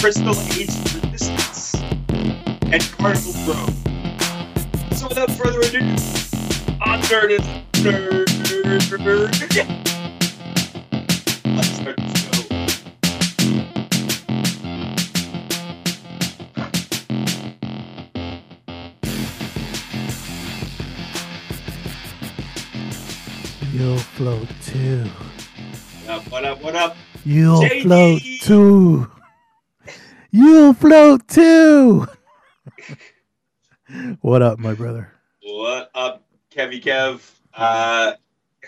Crystal Age Resistance and Carnival Row. So without further ado, on Nerd is Nerd. Let's start the show. You'll float too. What up, what up, what up? You'll JD. float too. You'll float too. what up, my brother? What up, Kevy Kev? Uh,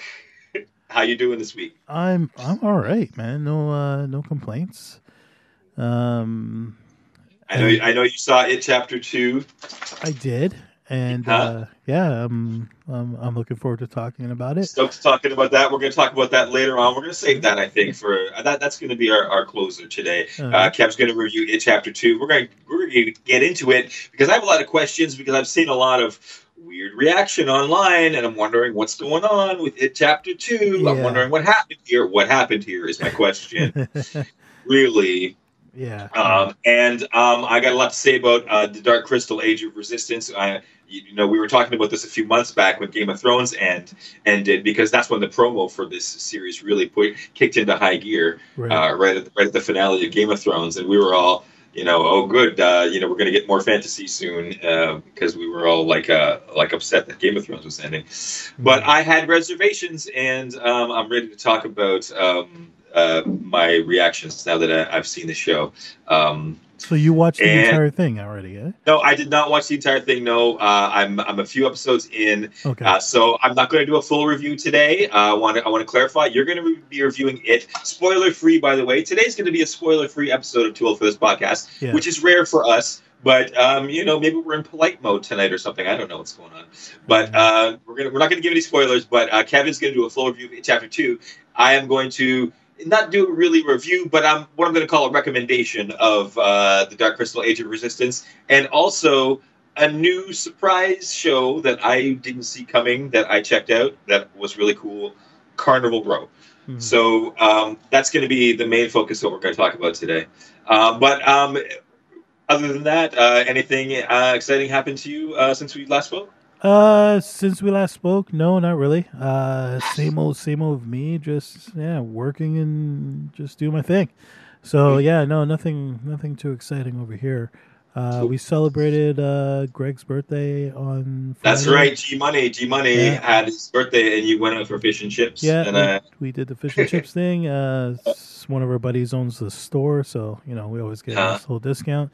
how you doing this week? I'm I'm all right, man. No uh no complaints. Um I know, I know you saw it, chapter two. I did. And Huh? uh yeah, I'm I'm I'm looking forward to talking about it. Stoked talking about that. We're going to talk about that later on. We're going to save that, I think, for that. That's going to be our, our closer today. Uh, Uh, Kev's going to review it, chapter two. We're going to we're going to get into it because I have a lot of questions because I've seen a lot of weird reaction online, and I'm wondering what's going on with it, chapter two. I'm wondering what happened here. What happened here is my question. really. yeah. Um, and um, I got a lot to say about uh, the Dark Crystal Age of Resistance. I, you know, we were talking about this a few months back when Game of Thrones end, ended because that's when the promo for this series really put, kicked into high gear right. uh, right, at, right at the finale of Game of Thrones, and we were all, you know, oh good, uh, you know, we're going to get more fantasy soon uh, because we were all like uh, like upset that Game of Thrones was ending. But I had reservations, and um, I'm ready to talk about um, uh, my reactions now that I, I've seen the show. Um, so you watched the and- entire thing already, eh? no, I did not watch the entire thing. No, uh, I'm I'm a few episodes in, Okay. uh, so I'm not going to do a full review today. Uh, I want to I want to clarify. You're going to be reviewing it spoiler free, by the way. Today's going to be a spoiler free episode of Tool for this podcast, Yeah. which is rare for us. But um, you know, maybe we're in polite mode tonight or something. I don't know what's going on. But uh, we're gonna we're not going to give any spoilers. But uh, Kevin's going to do a full review of chapter two. I am going to not do a really review, but I'm what I'm going to call a recommendation of uh, the Dark Crystal Age of Resistance, and also a new surprise show that I didn't see coming that I checked out that was really cool, Carnival Row. Mhm. So um, that's going to be the main focus of what we're going to talk about today. Uh, but um, other than that, uh, anything uh, exciting happened to you uh, since we last spoke? Uh, since we last spoke, no, not really. Uh, same old, same old of me. Just yeah, working and just do my thing. So yeah, no, nothing, nothing too exciting over here. Uh, we celebrated uh Greg's birthday on. Friday. That's right. G Money, G Money Yeah. had his birthday, and you went out for fish and chips. Yeah, and uh, we, we did the fish and chips thing. Uh, one of our buddies owns the store, so you know we always get a Uh-huh. nice little discount.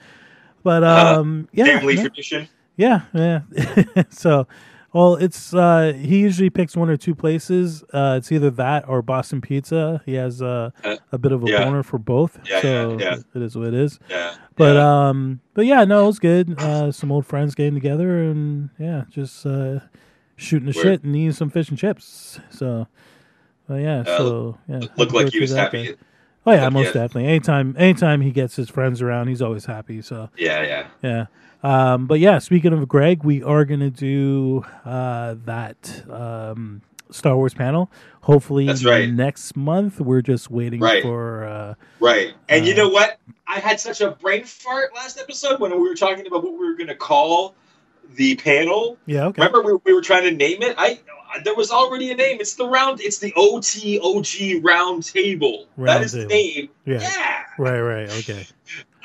But Uh-huh. um, yeah, family no- tradition. Yeah, yeah. so, well, it's uh he usually picks one or two places. Uh it's either that or Boston Pizza. He has uh, a bit of a yeah. boner for both. Yeah, so yeah, yeah. it is what it is. Yeah, But yeah. um but yeah, no, it was good. Uh some old friends getting together and yeah, just uh shooting the Word. shit and eating some fish and chips. So but yeah, Uh, so yeah. looked like he was happy. Oh yeah, Yeah. most definitely. Anytime anytime he gets his friends around, he's always happy. So Yeah, yeah. yeah. Um, but yeah, speaking of Greg, we are going to do uh, that um, Star Wars panel. Hopefully That's right. next month. We're just waiting Right. for. Uh, Right. And you Uh, know what? I had such a brain fart last episode when we were talking about what we were going to call the panel. yeah, okay. Remember we, we were trying to name it? I there was already a name. It's the round it's the OTOG round table. that Round is the table. name. Yeah. Yeah. Right, right. Okay.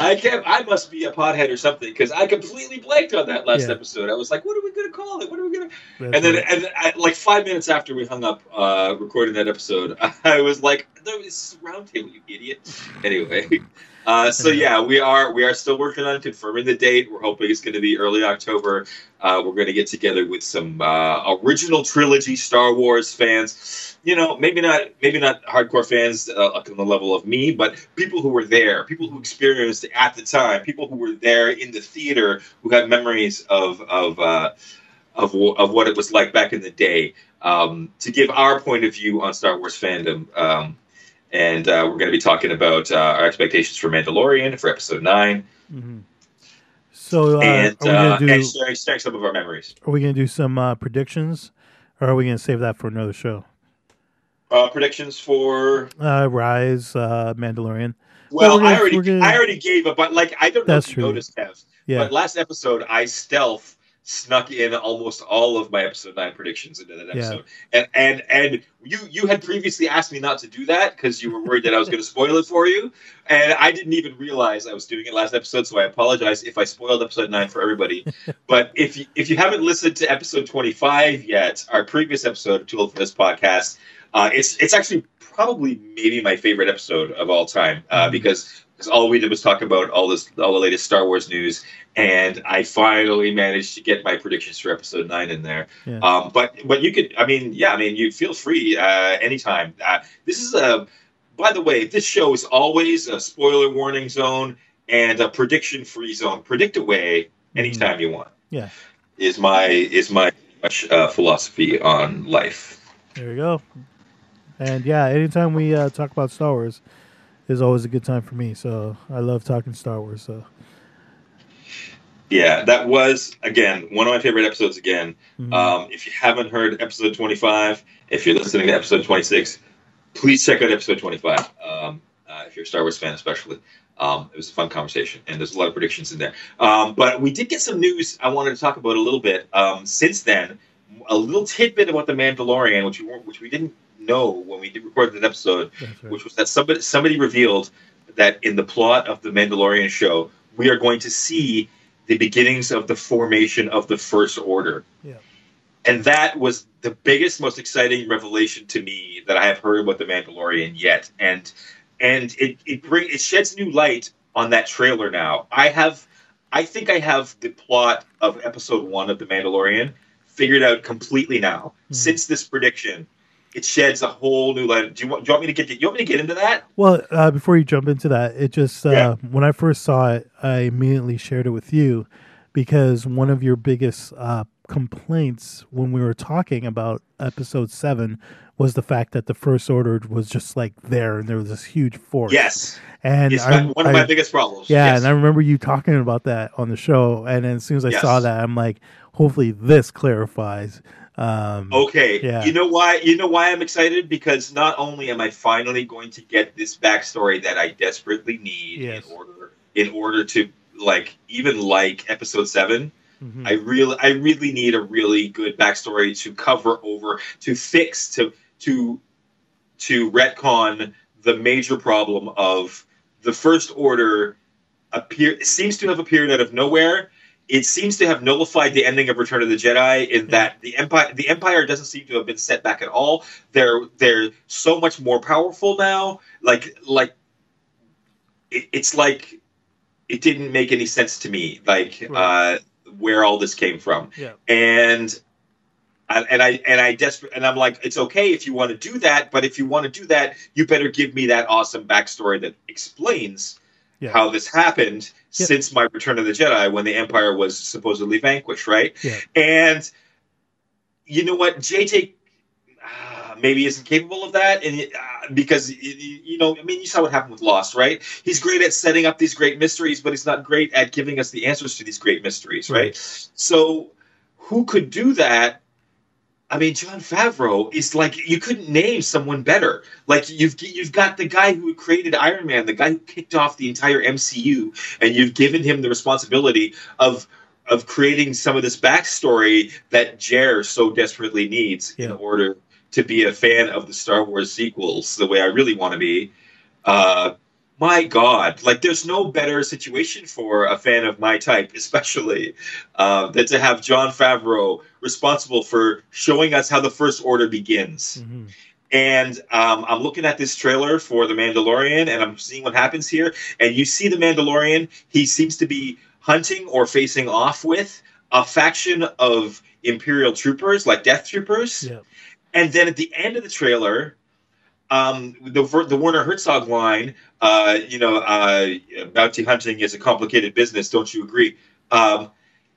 I kept I must be a pothead or something because I completely blanked on that last Yeah. episode. I was like, what are we going to call it? What are we going to and then, right. and I, like five minutes after we hung up uh, recording that episode, I was like, "No, this is roundtable, you idiot." Anyway, uh, so yeah, we are we are still working on confirming the date. We're hoping it's going to be early October. Uh, we're going to get together with some uh, original trilogy Star Wars fans. You know, maybe not maybe not hardcore fans uh, on the level of me, but people who were there, people who experienced at the time, people who were there in the theater, who have memories of of. Uh, of, of what it was like back in the day um, to give our point of view on Star Wars fandom. Um, and uh, we're going to be talking about uh, our expectations for Mandalorian for episode nine. Mhm. So, uh, and are we gonna uh, do and sharing, sharing some of our memories. are we gonna do some uh, predictions, or are we gonna save that for another show? Uh, predictions for Uh, Rise, uh, Mandalorian. well, gonna- I already gonna- I already gave a but like I don't know That's if you true. noticed, Kev, Yeah, but last episode I stealth snuck in almost all of my episode nine predictions into that Yeah. episode, and and and you you had previously asked me not to do that because you were worried that I was going to spoil it for you, and I didn't even realize I was doing it last episode, so I apologize if I spoiled episode nine for everybody. but if you, if you haven't listened to episode twenty five yet, our previous episode of Tool for this podcast, uh, it's it's actually probably maybe my favorite episode of all time uh, Mhm. because because all we did was talk about all this all the latest Star Wars news, and I finally managed to get my predictions for episode nine in there. Yeah. Um, but but you could, I mean, yeah, I mean, you feel free uh, anytime. Uh, this is a, by the way, this show is always a spoiler warning zone and a prediction free zone. Predict away anytime you want. Mm-hmm. Yeah. is my is my uh, philosophy on life. there you go. And yeah, anytime we uh, talk about Star Wars, is always a good time for me. So I love talking Star Wars. So Yeah, that was again one of my favorite episodes. Again, mhm. Um, if you haven't heard episode 25, if you're listening to episode 26, please check out episode 25. Um, uh, if you're a Star Wars fan, especially. Um, it was a fun conversation, and there's a lot of predictions in there. Um, but we did get some news I wanted to talk about a little bit. Um, since then, a little tidbit about the Mandalorian, which we weren't, which we didn't know when we did record that episode, right. which was that somebody somebody revealed that in the plot of the Mandalorian show, we are going to see the beginnings of the formation of the First Order. Yeah. And that was the biggest, most exciting revelation to me that I have heard about the Mandalorian yet. And and it it bring it sheds new light on that trailer now. I have I think I have the plot of episode one of The Mandalorian figured out completely now. Mhm. Since this prediction, it sheds a whole new light. Do you want, do you want me to get? You want me to get into that? Well, uh, before you jump into that, it just uh, Yeah. when I first saw it, I immediately shared it with you because one of your biggest uh, complaints when we were talking about episode seven was the fact that the first order was just like there and there was this huge force. Yes, and it's I, one of I- my biggest problems. yeah, Yes. and I remember you talking about that on the show, and then as soon as I Yes. saw that, I'm like, hopefully this clarifies. Um, Okay. Yeah. You know why? You know why I'm excited because not only am I finally going to get this backstory that I desperately need Yes. in order in order to like even like episode seven. mhm. I really I really need a really good backstory to cover over to fix to to to retcon the major problem of the first order appear seems to have appeared out of nowhere. It seems to have nullified the ending of Return of the Jedi in that the empire the empire doesn't seem to have been set back at all. They're they're so much more powerful now. Like like it, it's like it didn't make any sense to me. Like Right. uh, where all this came from yeah, and I, and I and I desperate and I'm like, it's okay if you want to do that, but if you want to do that, you better give me that awesome backstory that explains Yeah. how this happened Yeah. since my Return of the Jedi when the Empire was supposedly vanquished, right? Yeah. And you know what, JJ uh, maybe isn't capable of that, and uh, because you know, I mean, you saw what happened with Lost, right? He's great at setting up these great mysteries, but he's not great at giving us the answers to these great mysteries, right? So, who could do that? I mean, Jon Favreau is like you couldn't name someone better. Like you've you've got the guy who created Iron Man, the guy who kicked off the entire MCU, and you've given him the responsibility of of creating some of this backstory that Jer so desperately needs in order to be a fan of the Star Wars sequels the way I really want to be. Uh, my God, like there's no better situation for a fan of my type, especially uh, than to have Jon Favreau responsible for showing us how the First Order begins. mhm. And um, I'm looking at this trailer for The Mandalorian, and I'm seeing what happens here. And you see the Mandalorian; he seems to be hunting or facing off with a faction of Imperial troopers, like Death Troopers. yeah, And then at the end of the trailer, um, the the Werner Herzog line, uh, you know, uh, bounty hunting is a complicated business. Don't you agree? Um,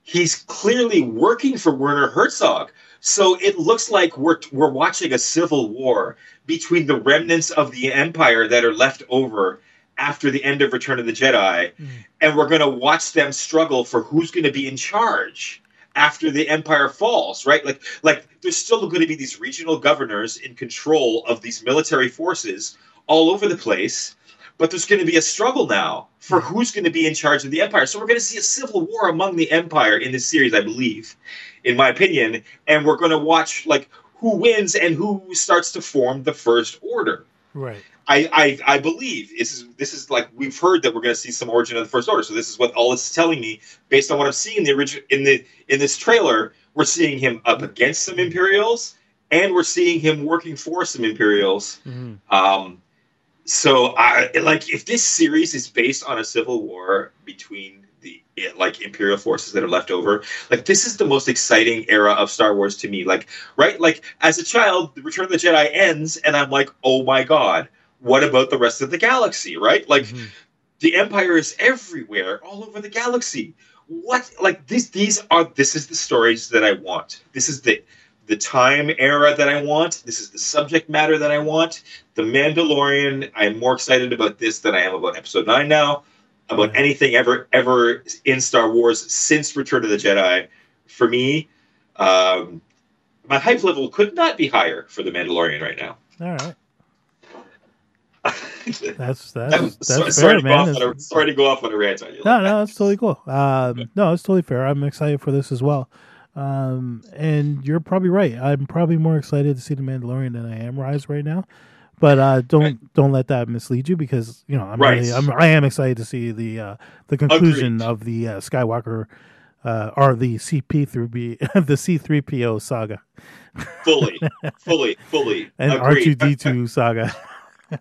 he's clearly working for Werner Herzog. So it looks like we're we're watching a civil war between the remnants of the empire that are left over after the end of Return of the Jedi, Mm. and we're going to watch them struggle for who's going to be in charge after the Empire falls, right? Like, like there's still going to be these regional governors in control of these military forces all over the place, but there's going to be a struggle now for who's going to be in charge of the Empire. So we're going to see a civil war among the Empire in this series, I believe, in my opinion, and we're going to watch like who wins and who starts to form the First Order. Right. I, I, I believe this is this is like we've heard that we're going to see some origin of the first order. So this is what all this is telling me based on what I'm seeing in the original in the in this trailer. We're seeing him up against some Imperials, and we're seeing him working for some Imperials. Mhm. Um, so I like if this series is based on a civil war between like Imperial forces that are left over. Like this is the most exciting era of Star Wars to me. Like right, like as a child, the Return of the Jedi ends, and I'm like, oh my god, what about the rest of the galaxy? Right, like Mhm. the Empire is everywhere, all over the galaxy. What like these these are this is the stories that I want. This is the the time era that I want. This is the subject matter that I want. The Mandalorian, I'm more excited about this than I am about episode 9 now. About anything ever ever in Star Wars since Return of the Jedi. For me, um, my hype level could not be higher for the Mandalorian right now. All right. That's That that's was- that's sorry, fair, sorry to go off man. on a, sorry to go off on a rant on you. No, no, it's totally cool. Um, no, it's totally fair. I'm excited for this as well. Um, and you're probably right. I'm probably more excited to see the Mandalorian than I am Rise right now. But uh, don't don't let that mislead you because you know I'm Right. really I'm, I am excited to see the uh, the conclusion Agreed. of the uh, Skywalker uh, or the CP through B the C three PO saga fully, fully, fully. and R two D two saga.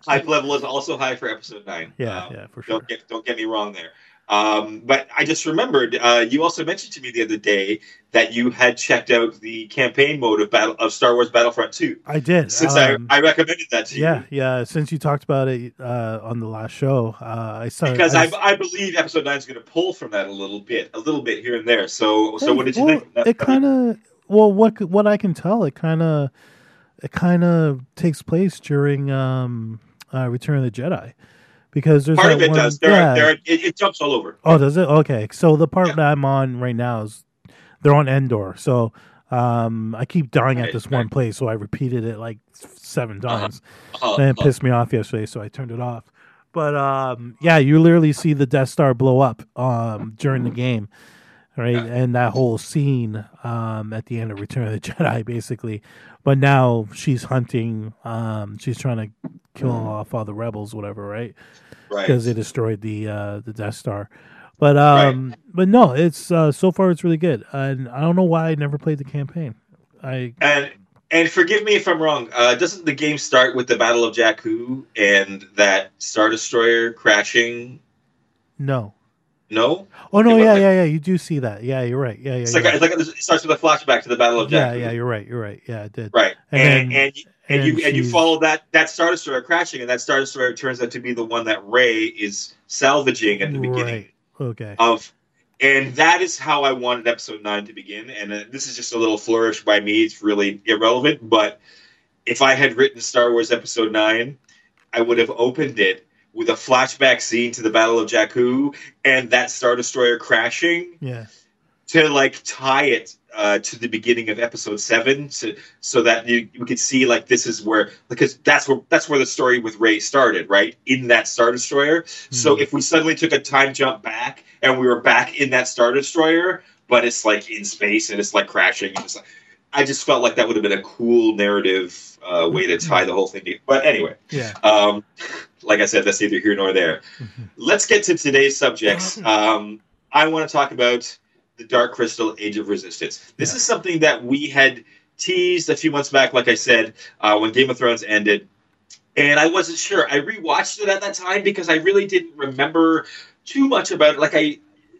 Hype level is also high for episode nine. Yeah, Um, yeah, for sure. Don't get don't get me wrong there. Um, but I just remembered uh, you also mentioned to me the other day that you had checked out the campaign mode of battle of Star Wars Battlefront Two. I did. Since um, I, I recommended that to yeah, you. yeah. Yeah. Since you talked about it uh, on the last show, uh, I started Because I, I, I believe episode nine is going to pull from that a little bit, a little bit here and there. So, so what did you well, think? That- It kind of well, what what I can tell, it kind of it kind of takes place during um, uh, Return of the Jedi because there's part of it one, does. There, yeah. are, there, are, it, it jumps all over. Oh, does it? Okay, so the part Yeah. that I'm on right now is they're on Endor, so um, I keep dying at this right. one place, so I repeated it like seven Uh-huh. times. Uh, and it uh, pissed me off yesterday, so I turned it off. But um, yeah, you literally see the Death Star blow up um, during the game, right? Yeah. And that whole scene um, at the end of Return of the Jedi, basically. But now she's hunting. Um, she's trying to kill off all the rebels, whatever, right? right. Because they destroyed the uh, the Death Star. But um, but no, it's uh, so far it's really good, and I don't know why I never played the campaign. I And and forgive me if I'm wrong. Uh, doesn't the game start with the Battle of Jakku and that Star Destroyer crashing? no. No, Oh no, Yeah, yeah, like- yeah, yeah. You do see that. Yeah, you're right. Yeah, yeah. it's like, right. it's like it starts with a flashback to the Battle of yeah, Jakku. yeah. You're right. You're right. Yeah, it did. right. And And then- and and, you and you follow that that Star Destroyer crashing, and that Star Destroyer turns out to be the one that Rey is salvaging at the beginning Right. Okay. of. And that is how I wanted episode nine to begin. And uh, this is just a little flourish by me. It's really irrelevant. But if I had written Star Wars episode nine, I would have opened it with a flashback scene to the Battle of Jakku and that Star Destroyer crashing Yeah. To like tie it uh, to the beginning of episode seven, so so that you, you could see like this is where because that's where that's where the story with Rey started, right? In that Star Destroyer. So Mhm. if we suddenly took a time jump back and we were back in that Star Destroyer, but it's like in space and it's like crashing, and it's like, I just felt like that would have been a cool narrative uh, way to tie the whole thing. together. But anyway, Yeah. um, like I said, that's neither here nor there. Mhm. Let's get to today's subjects. Um, I want to talk about the Dark Crystal Age of Resistance. This Yeah. is something that we had teased a few months back, like I said, uh, when Game of Thrones ended. And I wasn't sure. I rewatched it at that time because I really didn't remember too much about it. Like I,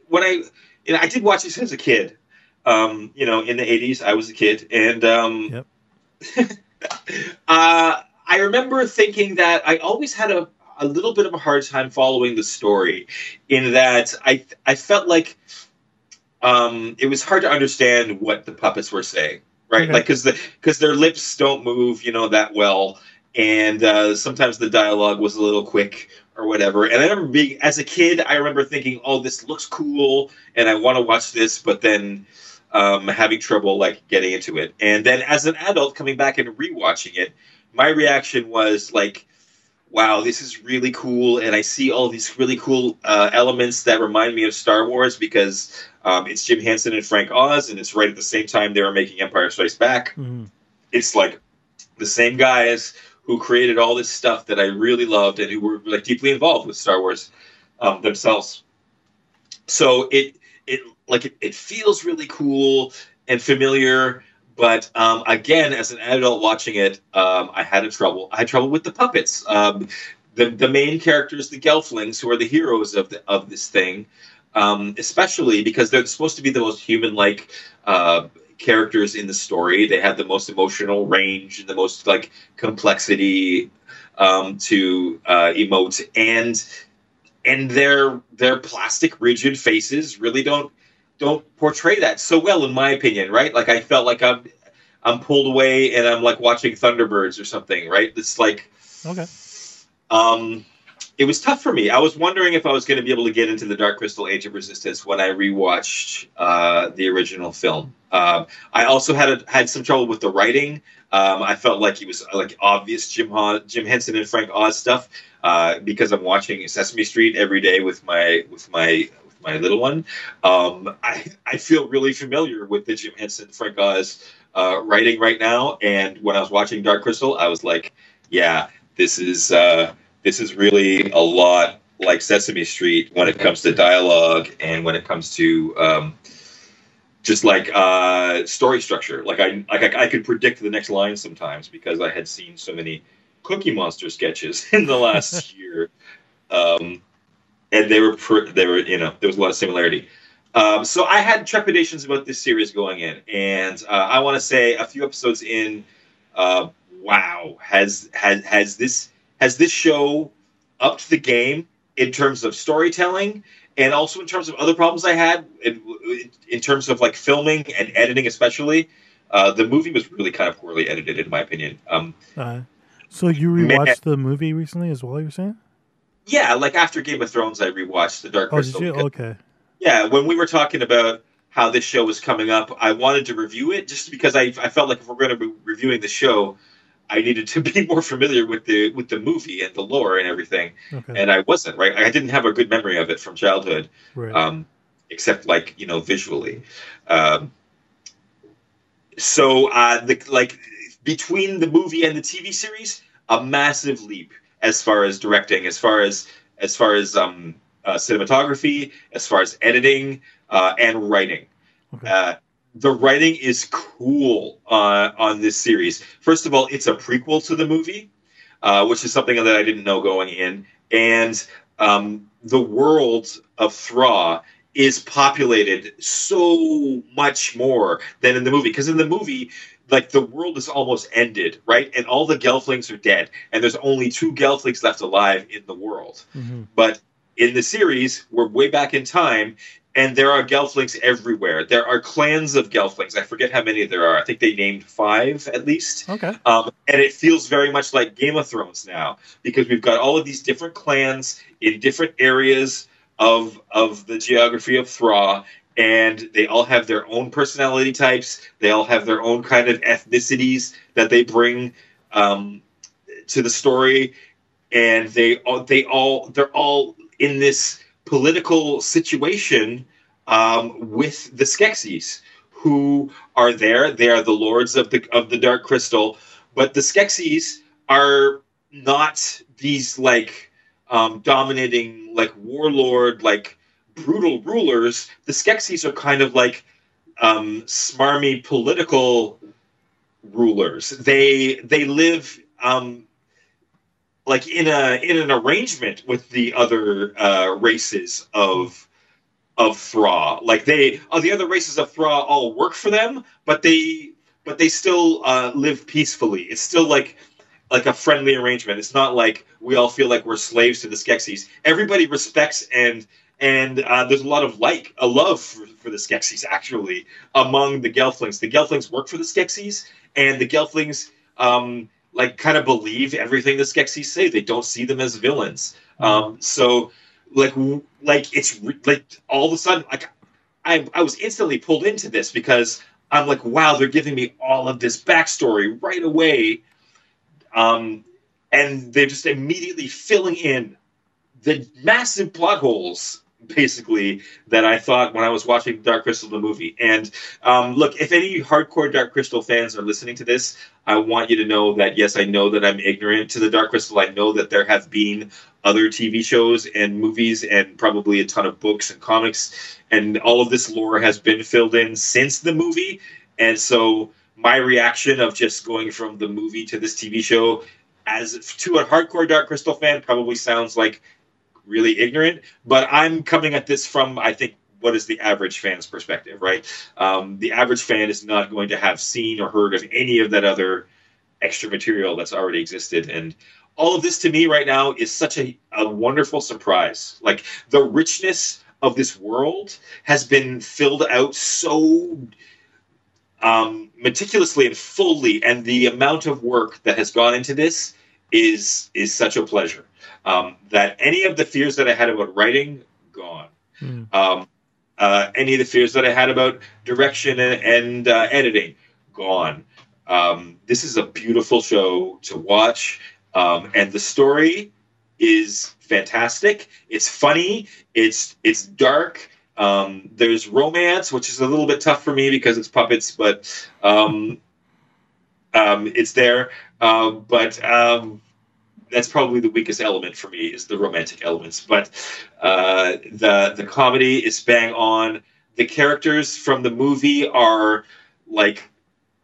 when I, you know, I did watch this as a kid. Um, you know, in the '80s, I was a kid, and um, uh, I remember thinking that I always had a, a little bit of a hard time following the story, in that I I felt like um, it was hard to understand what the puppets were saying, right? Okay. Like because the because their lips don't move, you know, that well, and uh, sometimes the dialogue was a little quick or whatever. And I remember being as a kid, I remember thinking, "Oh, this looks cool, and I want to watch this," but then um, having trouble like getting into it. And then as an adult, coming back and rewatching it, my reaction was like, "Wow, this is really cool!" And I see all these really cool uh, elements that remind me of Star Wars because um, it's Jim Henson and Frank Oz, and it's right at the same time they were making Empire Strikes Back. Mm-hmm. It's like the same guys who created all this stuff that I really loved and who were like deeply involved with Star Wars um, themselves. So it it like it, it feels really cool and familiar, but um, again, as an adult watching it, um, I had a trouble. I had trouble with the puppets. Um, the the main characters, the Gelflings, who are the heroes of the, of this thing, um, especially because they're supposed to be the most human like. Uh, characters in the story. They have the most emotional range and the most like complexity um, to uh, emote, and and their their plastic, rigid faces really don't don't portray that so well, in my opinion. Right? Like I felt like I'm I'm pulled away and I'm like watching Thunderbirds or something. Right? It's like okay. Um, it was tough for me. I was wondering if I was going to be able to get into the Dark Crystal Age of Resistance when I rewatched uh, the original film. Um, I also had a, had some trouble with the writing. Um, I felt like it was like obvious Jim ha- Jim Henson and Frank Oz stuff uh, because I'm watching Sesame Street every day with my with my my little one. Um, I I feel really familiar with the Jim Henson Frank Oz uh, writing right now, and when I was watching Dark Crystal, I was like, yeah, this is uh, this is really a lot like Sesame Street when it comes to dialogue and when it comes to um, just like uh, story structure. Like I like I, I, could predict the next line sometimes because I had seen so many Cookie Monster sketches in the last year, um, and they were pr- they were you know there was a lot of similarity. Um, so I had trepidations about this series going in, and uh, I want to say a few episodes in, uh, wow, has has has this has this show upped the game in terms of storytelling and also in terms of other problems I had in, in terms of like filming and editing, especially. Uh, the movie was really kind of poorly edited, in my opinion. Um, uh, so you rewatched man, the movie recently as well? You're saying? Yeah, like after Game of Thrones, I rewatched The Dark Crystal. Oh, did you? Okay. Yeah, when we were talking about how this show was coming up, I wanted to review it just because I, I felt like if we're going to be reviewing the show, I needed to be more familiar with the with the movie and the lore and everything, okay. and I wasn't. Right, I didn't have a good memory of it from childhood, right. um, except like you know visually. Um, so uh, the like between the movie and the TV series, a massive leap as far as directing, as far as as far as um, uh, cinematography, as far as editing uh, and writing. Okay. Uh, the writing is cool uh, on this series. First of all, it's a prequel to the movie, uh, which is something that I didn't know going in, and um, the world of Thra is populated so much more than in the movie. Because in the movie, like the world is almost ended, right? And all the Gelflings are dead, and there's only two Gelflings left alive in the world. Mm-hmm. But in the series, we're way back in time, and there are Gelflings everywhere. There are clans of Gelflings. I forget how many there are. I think they named five at least. Okay. Um, and it feels very much like Game of Thrones now because we've got all of these different clans in different areas of of the geography of Thra, and they all have their own personality types. They all have their own kind of ethnicities that they bring um, to the story, and they all they all they're all in this political situation um, with the Skeksis, who are there. They are the lords of the of the Dark Crystal, but the Skeksis are not these like um, dominating like warlord like brutal rulers. The Skeksis are kind of like um, smarmy political rulers. They they live um, like in a in an arrangement with the other uh, races of of Thra. Like they, uh, the other races of Thra all work for them, but they but they still uh, live peacefully. It's still like like a friendly arrangement. It's not like we all feel like we're slaves to the Skeksis. Everybody respects and and uh, there's a lot of like a love for, for the Skeksis actually among the Gelflings. The Gelflings work for the Skeksis, and the Gelflings um, like kind of believe everything the Skeksis say. They don't see them as villains. Um, so like like it's like all of a sudden like I I was instantly pulled into this because I'm like wow they're giving me all of this backstory right away, um, and they're just immediately filling in the massive plot holes basically that I thought when I was watching Dark Crystal the movie. And um, look, if any hardcore Dark Crystal fans are listening to this, I want you to know that yes, I know that I'm ignorant to the Dark Crystal. I know that there have been other TV shows and movies and probably a ton of books and comics, and all of this lore has been filled in since the movie. And so my reaction of just going from the movie to this TV show as to a hardcore Dark Crystal fan probably sounds like really ignorant, but I'm coming at this from I think what is the average fan's perspective, right? Um, the average fan is not going to have seen or heard of any of that other extra material that's already existed, and all of this to me right now is such a, a wonderful surprise. Like the richness of this world has been filled out so um, meticulously and fully, and the amount of work that has gone into this is is such a pleasure. Um, that any of the fears that I had about writing gone. Mm. Um, uh, any of the fears that I had about direction and, and uh, editing gone. Um, this is a beautiful show to watch, um, and the story is fantastic. It's funny. It's it's dark. Um, there's romance, which is a little bit tough for me because it's puppets, but um, it's there. Uh, but that's probably the weakest element for me is the romantic elements. But uh, the the comedy is bang on. The characters from the movie are like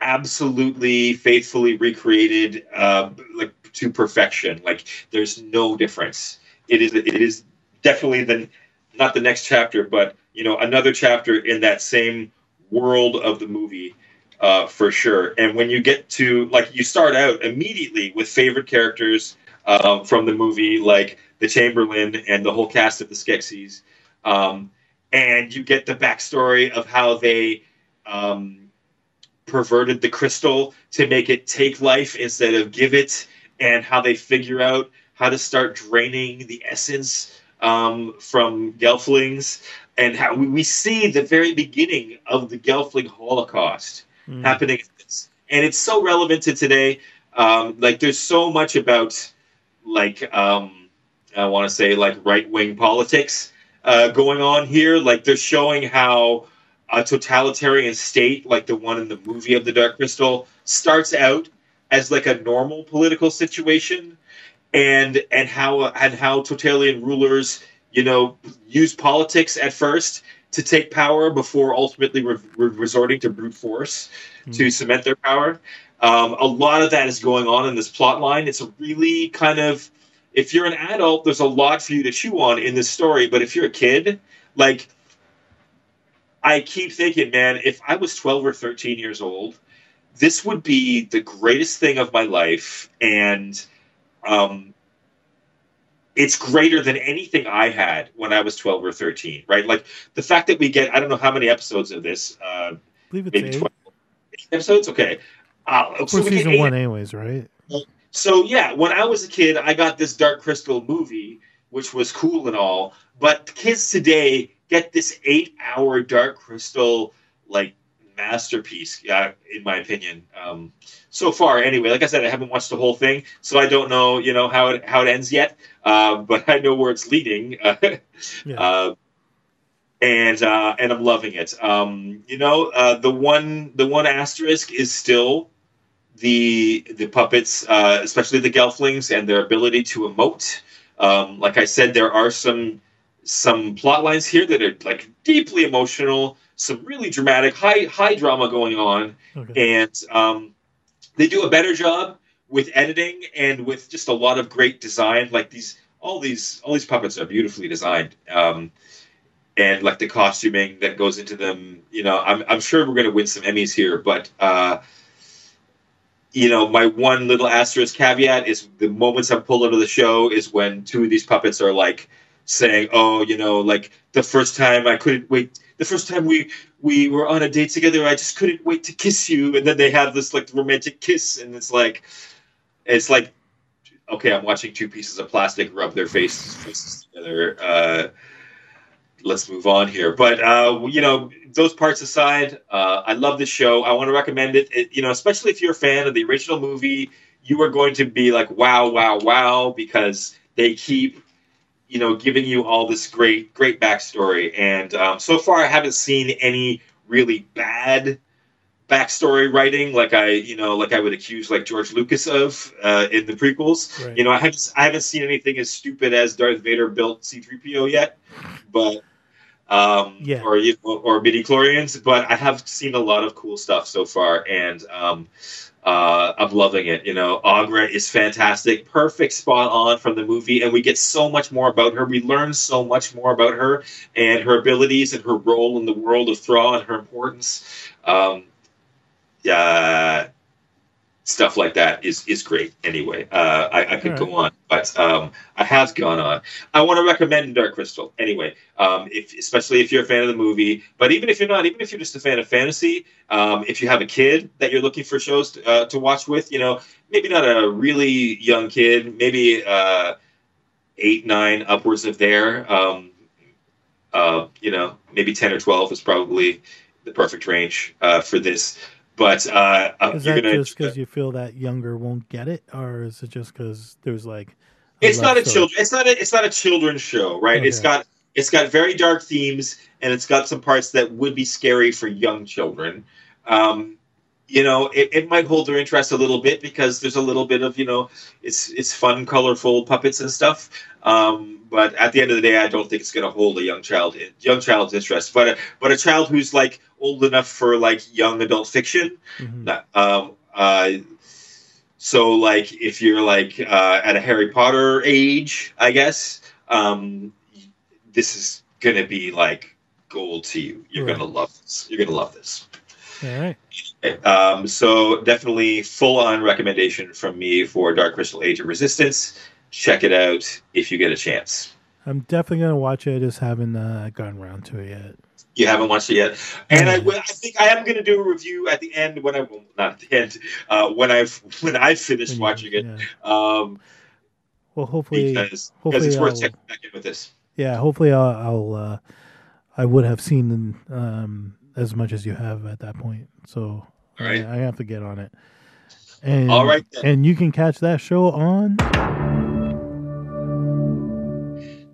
absolutely faithfully recreated, uh, like to perfection. Like there's no difference. It is it is definitely the not the next chapter, but you know another chapter in that same world of the movie. Uh, for sure. And when you get to like you start out immediately with favorite characters, um, from the movie, like the Chamberlain and the whole cast of the Skeksis. Um, and you get the backstory of how they um, perverted the crystal to make it take life instead of give it, and how they figure out how to start draining the essence um, from Gelflings, and how we, we, see the very beginning of the Gelfling Holocaust mm. happening. And it's so relevant to today. Um, like, there's so much about like um, I want to say like right wing politics uh, going on here. Like they're showing how a totalitarian state, like the one in the movie of the Dark Crystal, starts out as like a normal political situation, and and how and how totalitarian rulers, you know, use politics at first to take power before ultimately re- re- resorting to brute force mm. to cement their power. Um, a lot of that is going on in this plot line. It's a really kind of, if you're an adult, there's a lot for you to chew on in this story. But if you're a kid, like, I keep thinking, man, if I was 12 or 13 years old, this would be the greatest thing of my life. And um, it's greater than anything I had when I was 12 or 13, right? Like the fact that we get, I don't know how many episodes of this, uh, maybe eight. 12 episodes. Okay. Uh, For so season one, anyways, right? So yeah, when I was a kid, I got this Dark Crystal movie, which was cool and all. But kids today get this eight-hour Dark Crystal like masterpiece, yeah, in my opinion. Um, so far, anyway. Like I said, I haven't watched the whole thing, so I don't know, you know, how it how it ends yet. Uh, but I know where it's leading. yeah. And uh, and I'm loving it. Um, you know, uh, the one the one asterisk is still the the puppets, uh, especially the Gelflings, and their ability to emote. Um, like I said, there are some some plot lines here that are like deeply emotional, some really dramatic, high high drama going on, okay. and um, they do a better job with editing and with just a lot of great design. Like these, all these all these puppets are beautifully designed. Um, and like the costuming that goes into them, you know, I'm I'm sure we're going to win some Emmys here, but uh, you know, my one little asterisk caveat is the moments I'm pulled out of the show is when two of these puppets are like saying, "Oh, you know, like the first time I couldn't wait, the first time we we were on a date together, I just couldn't wait to kiss you," and then they have this like romantic kiss, and it's like, it's like okay, I'm watching two pieces of plastic rub their face, faces together. Uh, let's move on here. But uh, you know, those parts aside, uh, I love the show. I want to recommend it. it. You know, especially if you're a fan of the original movie, you are going to be like, wow, wow, wow, because they keep, you know, giving you all this great, great backstory. And um, so far, I haven't seen any really bad backstory writing like I, you know, like I would accuse like George Lucas of uh, in the prequels. Right. You know, I haven't I haven't seen anything as stupid as Darth Vader built C-3PO yet, but um, Yeah. or you know, or midi chlorians. But I have seen a lot of cool stuff so far, and um, uh, I'm loving it. You know, Aughra is fantastic, perfect, spot on from the movie, and we get so much more about her. We learn so much more about her and her abilities and her role in the world of Thra and her importance. Um, yeah, stuff like that is is great. Anyway, uh, I, I could go on, but um, I have gone on. I want to recommend Dark Crystal. Anyway, um, if especially if you're a fan of the movie, but even if you're not, even if you're just a fan of fantasy, um, if you have a kid that you're looking for shows to, uh, to watch with, you know, maybe not a really young kid, maybe uh, eight, nine, upwards of there. Um, uh, you know, maybe ten or twelve is probably the perfect range uh, for this. But uh, uh, Is you're that gonna, just because you feel that younger won't get it, or is it just because there's like? it's not a children. It's not a. It's not a children's show, right? It's Okay. got. It's got very dark themes, and it's got some parts that would be scary for young children. Um, you know, it, it might hold their interest a little bit because there's a little bit of you know, it's it's fun, colorful puppets and stuff. Um, but at the end of the day, I don't think it's going to hold a young child young child's interest. But a, but a child who's like old enough for like young adult fiction, Mhm. um, uh, so like if you're like uh, at a Harry Potter age, I guess um, this is gonna be like gold to you. You're Right. gonna love this. You're gonna love this. All right. Um, so definitely full on recommendation from me for Dark Crystal Age of Resistance. Check it out if you get a chance. I'm definitely gonna watch it. I just haven't uh, gotten around to it yet. You haven't watched it yet, and I, will- I think I am going to do a review at the end when I well, not at the end uh, when I've when I've finished watching it. yeah. Um, Well, hopefully, because because hopefully it's worth I'll- checking back in with this. yeah. Hopefully, I'll. I'll uh, I would have seen um, as much as you have at that point. So All right. I, I have to get on it. And All right, then. and you can catch that show on.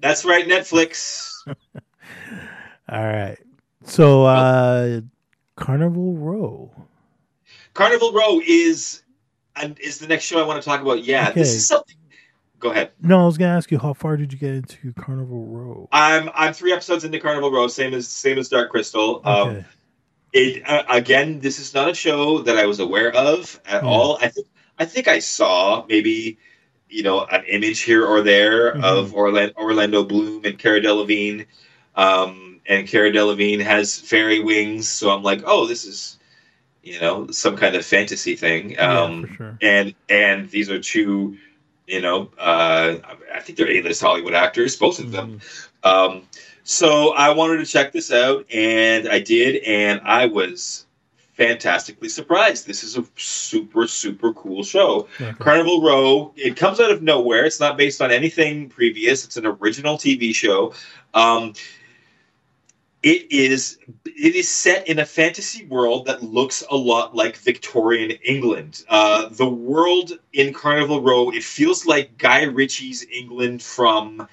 That's right, Netflix. All right. So, uh, Carnival Row. Carnival Row is and is the next show I want to talk about. Yeah, this is something. Go ahead. No, I was gonna ask you how far did you get into Carnival Row? I'm I'm three episodes into Carnival Row, same as same as Dark Crystal. Um, Okay. it uh, again, this is not a show that I was aware of at Yeah. all. I think I think I saw maybe you know an image here or there Mhm. of Orlando, Orlando Bloom and Cara Delevingne, um, and Cara Delevingne has fairy wings, so I'm like, oh, this is you know some kind of fantasy thing. Um, yeah, sure. and and these are two, you know, uh, I think they're A-list Hollywood actors, both of them. Um, so I wanted to check this out, and I did, and I was fantastically surprised. This is a super super cool show. Okay. Carnival Row. It comes out of nowhere. It's not based on anything previous. It's an original TV show. Um, it is it is set in a fantasy world that looks a lot like Victorian England. Uh, the world in Carnival Row it feels like Guy Ritchie's England from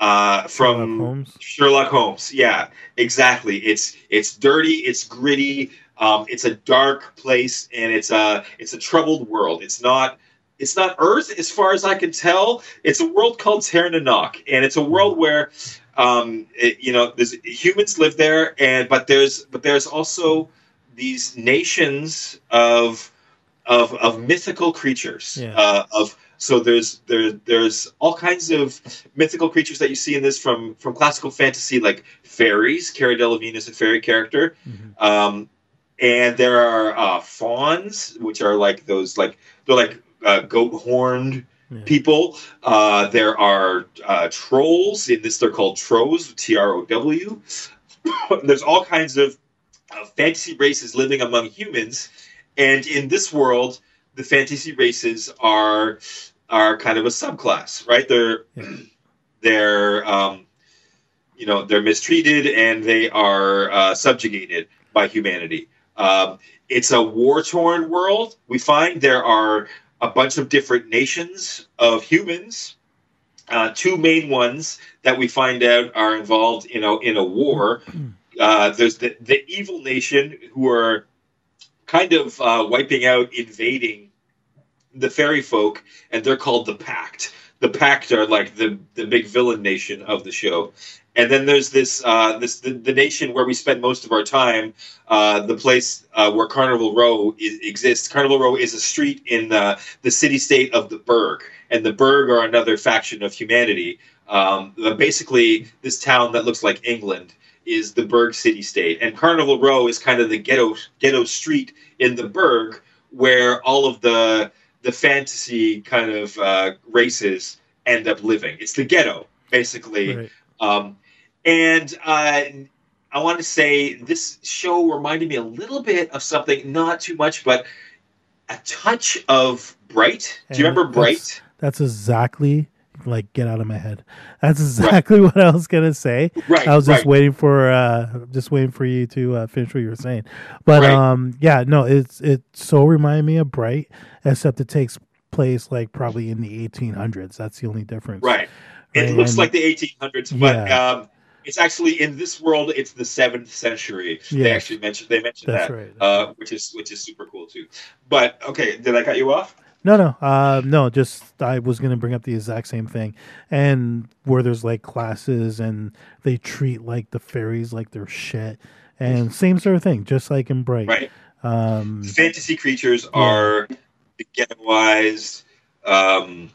uh, from Sherlock Holmes. Sherlock Holmes. Yeah, exactly. It's it's dirty. It's gritty. Um, it's a dark place, and it's a it's a troubled world. It's not it's not Earth as far as I can tell. It's a world called Tirnanoc, and it's a world where um, it, you know there's humans live there, and but there's but there's also these nations of of of mythical creatures Yeah. uh, of so there's there there's all kinds of mythical creatures that you see in this from from classical fantasy like fairies. Cara Delevingne is a fairy character, Mhm. um, and there are uh, fauns, which are like those like they're like uh, goat horned Yeah. people. Uh, there are uh, trolls. In this, they're called Trows, T R O W. There's all kinds of uh, fantasy races living among humans, and in this world, the fantasy races are are kind of a subclass, right? They're Yeah. they're um, you know they're mistreated and they are uh, subjugated by humanity. Um, it's a war torn world. We find there are a bunch of different nations of humans. Uh, two main ones that we find out are involved in a in a war. Uh, there's the the evil nation who are kind of uh, wiping out, invading the fairy folk, and they're called the Pact. The Pact are like the the big villain nation of the show. And then there's this uh, this the, the nation where we spend most of our time, uh, the place uh, where Carnival Row is, exists. Carnival Row is a street in the the city state of the Burgue, and the Burgue are another faction of humanity. Um, basically, this town that looks like England is the Burgue city state, and Carnival Row is kind of the ghetto ghetto street in the Burgue where all of the the fantasy kind of uh, races end up living. It's the ghetto, basically. Right. Um, and uh, I want to say this show reminded me a little bit of something, not too much, but a touch of Bright. Do you And remember Bright? That's exactly like get out of my head. That's exactly what I was gonna say. Right. I was just right. waiting for uh just waiting for you to uh, finish what you were saying. But Right. um yeah, no, it's it so reminded me of Bright, except it takes place like probably in the 1800s. That's the only difference. Right. It Right, looks and- like the 1800s, but Yeah. um, it's actually in this world. It's the seventh century. They actually mentioned they mentioned That's that, right. uh, which is which is super cool too. But okay, did I cut you off? No, no, uh, no. Just I was gonna bring up the exact same thing, and where there's like classes and they treat like the fairies like they're shit, and same sort of thing, just like in Bright. Right. Um, fantasy creatures are ghettoized, um,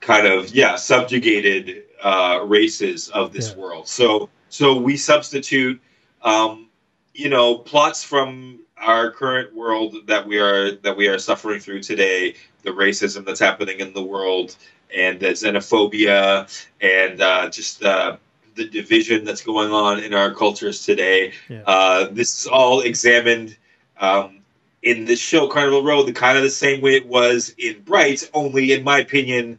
kind of yeah, subjugated uh, races of this Yeah. world. So so we substitute, um, you know, plots from our current world that we are that we are suffering through today, the racism that's happening in the world, and the xenophobia, and uh, just uh, the division that's going on in our cultures today. Yeah. Uh, this is all examined um, in this show, Carnival Row, the kind of the same way it was in Bright, only in my opinion,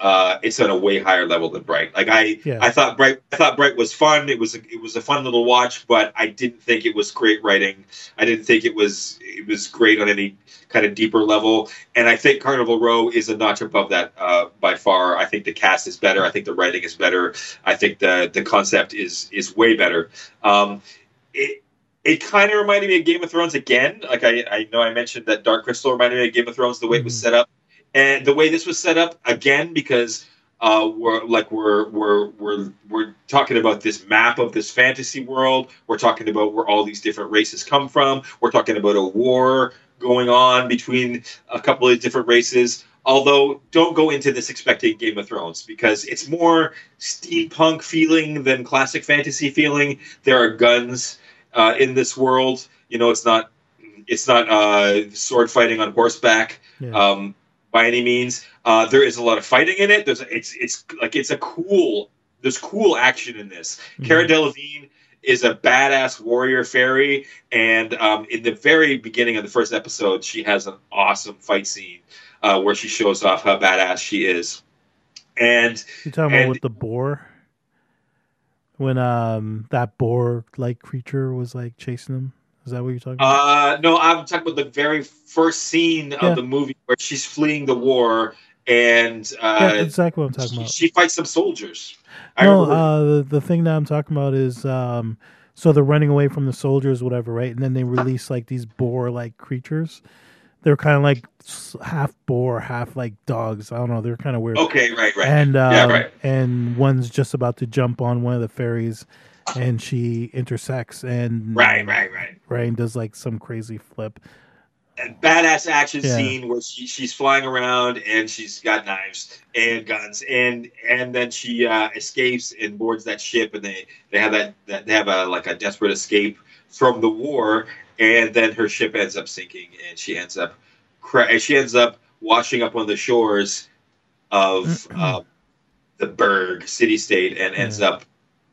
uh, it's on a way higher level than Bright. Like I, Yeah. I thought Bright, I thought Bright was fun. It was, a, it was a fun little watch, but I didn't think it was great writing. I didn't think it was, it was great on any kind of deeper level. And I think Carnival Row is a notch above that uh, by far. I think the cast is better. I think the writing is better. I think the the concept is is way better. Um, it it kind of reminded me of Game of Thrones again. Like I, I know I mentioned that Dark Crystal reminded me of Game of Thrones the way it was Mhm. set up, and the way this was set up again because uh, we're like we're we're we're we're talking about this map of this fantasy world. We're talking about where all these different races come from. We're talking about a war going on between a couple of different races. Although, don't go into this expecting Game of Thrones because it's more steampunk feeling than classic fantasy feeling. There are guns uh, in this world. You know, it's not it's not uh, sword fighting on horseback yeah. um, by any means. Uh, there is a lot of fighting in it. There's it's it's like it's a cool. There's cool action in this. Mhm. Cara Delevingne is a badass warrior fairy, and um, in the very beginning of the first episode, she has an awesome fight scene uh, where she shows off how badass she is. And You talking about and- with the boar? When um that boar like creature was like chasing them? Is that what you're talking about? uh, no, I'm talking about the very first scene Yeah. of the movie where she's fleeing the war, and yeah, uh, exactly what I'm talking she, about. she fights some soldiers. I no, uh, the, the thing that I'm talking about is um, so they're running away from the soldiers, whatever, right? And then they release like these boar-like creatures. They're kind of like half boar, half like dogs. I don't know. They're kind of weird. okay, right, right. And um, Yeah, right. and one's just about to jump on one of the fairies, and she intersects and Right, right, right. right, and does like some crazy flip. And badass action Yeah. scene where she, she's flying around and she's got knives and guns and and then she uh, escapes and boards that ship and they they have that, that they have a like a desperate escape from the war and then her ship ends up sinking and she ends up cra- she ends up washing up on the shores of uh, the Burgue city state and ends Yeah. up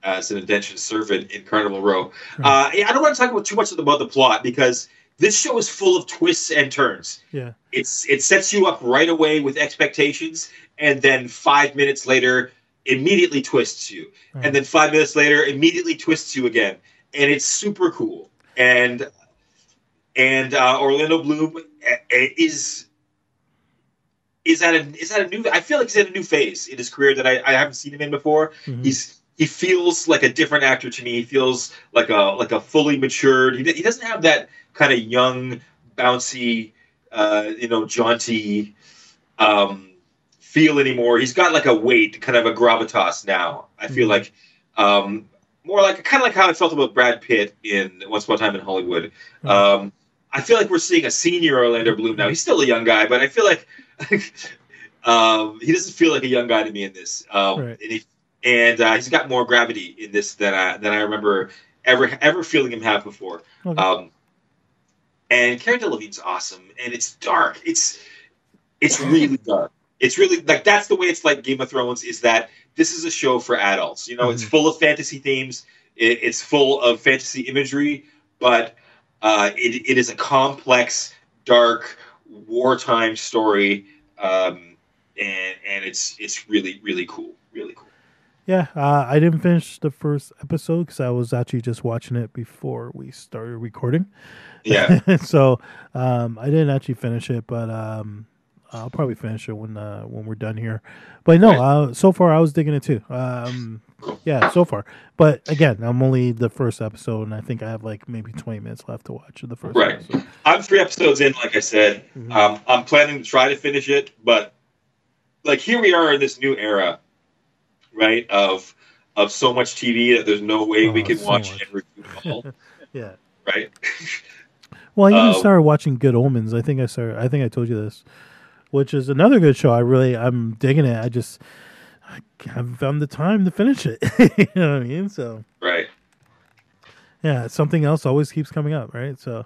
as an indentured servant in Carnival Row. Uh, I don't want to talk about too much about the plot because this show is full of twists and turns. Yeah. It's it sets you up right away with expectations, and then five minutes later, immediately twists you, Hmm. and then five minutes later, immediately twists you again, and it's super cool. And and uh, Orlando Bloom uh, is is at a is at a new. I feel like he's at a new phase in his career that I, I haven't seen him in before. Mhm. He's he feels like a different actor to me. He feels like a like a fully matured. He, he doesn't have that kind of young, bouncy, uh, you know, jaunty um, feel anymore. He's got like a weight, kind of a gravitas now. I feel Mhm. like um, more like kind of like how I felt about Brad Pitt in Once Upon a Time in Hollywood. Mhm. Um, I feel like we're seeing a senior Orlando Bloom now. He's still a young guy, but I feel like um, he doesn't feel like a young guy to me in this. Um, Right. And, he, and uh, he's got more gravity in this than I than I remember ever ever feeling him have before. Okay. Um, and Cara Delevingne's awesome, and it's dark. It's it's really dark. It's really like that's the way it's like Game of Thrones. Is that this is a show for adults? You know, it's Mhm. full of fantasy themes. It, it's full of fantasy imagery, but uh, it, it is a complex, dark, wartime story, um, and and it's it's really really cool, really cool. Yeah, uh, I didn't finish the first episode because I was actually just watching it before we started recording. Yeah, so um, I didn't actually finish it, but um, I'll probably finish it when uh, when we're done here. But no, uh, so far I was digging it too. Um, yeah, so far. But again, I'm only the first episode, and I think I have like maybe 20 minutes left to watch the first Right. episode. I'm three episodes in. Like I said, Mhm. um, I'm planning to try to finish it, but like here we are in this new era, right? Of of so much TV that there's no way we Oh, can so watch much. and review it all, Yeah. right? Well, I even Uh, started watching Good Omens. I think I started. I think I told you this, which is another good show. I really, I'm digging it. I just I haven't found the time to finish it. you know what I mean? So Right. yeah, something else always keeps coming up, right? So,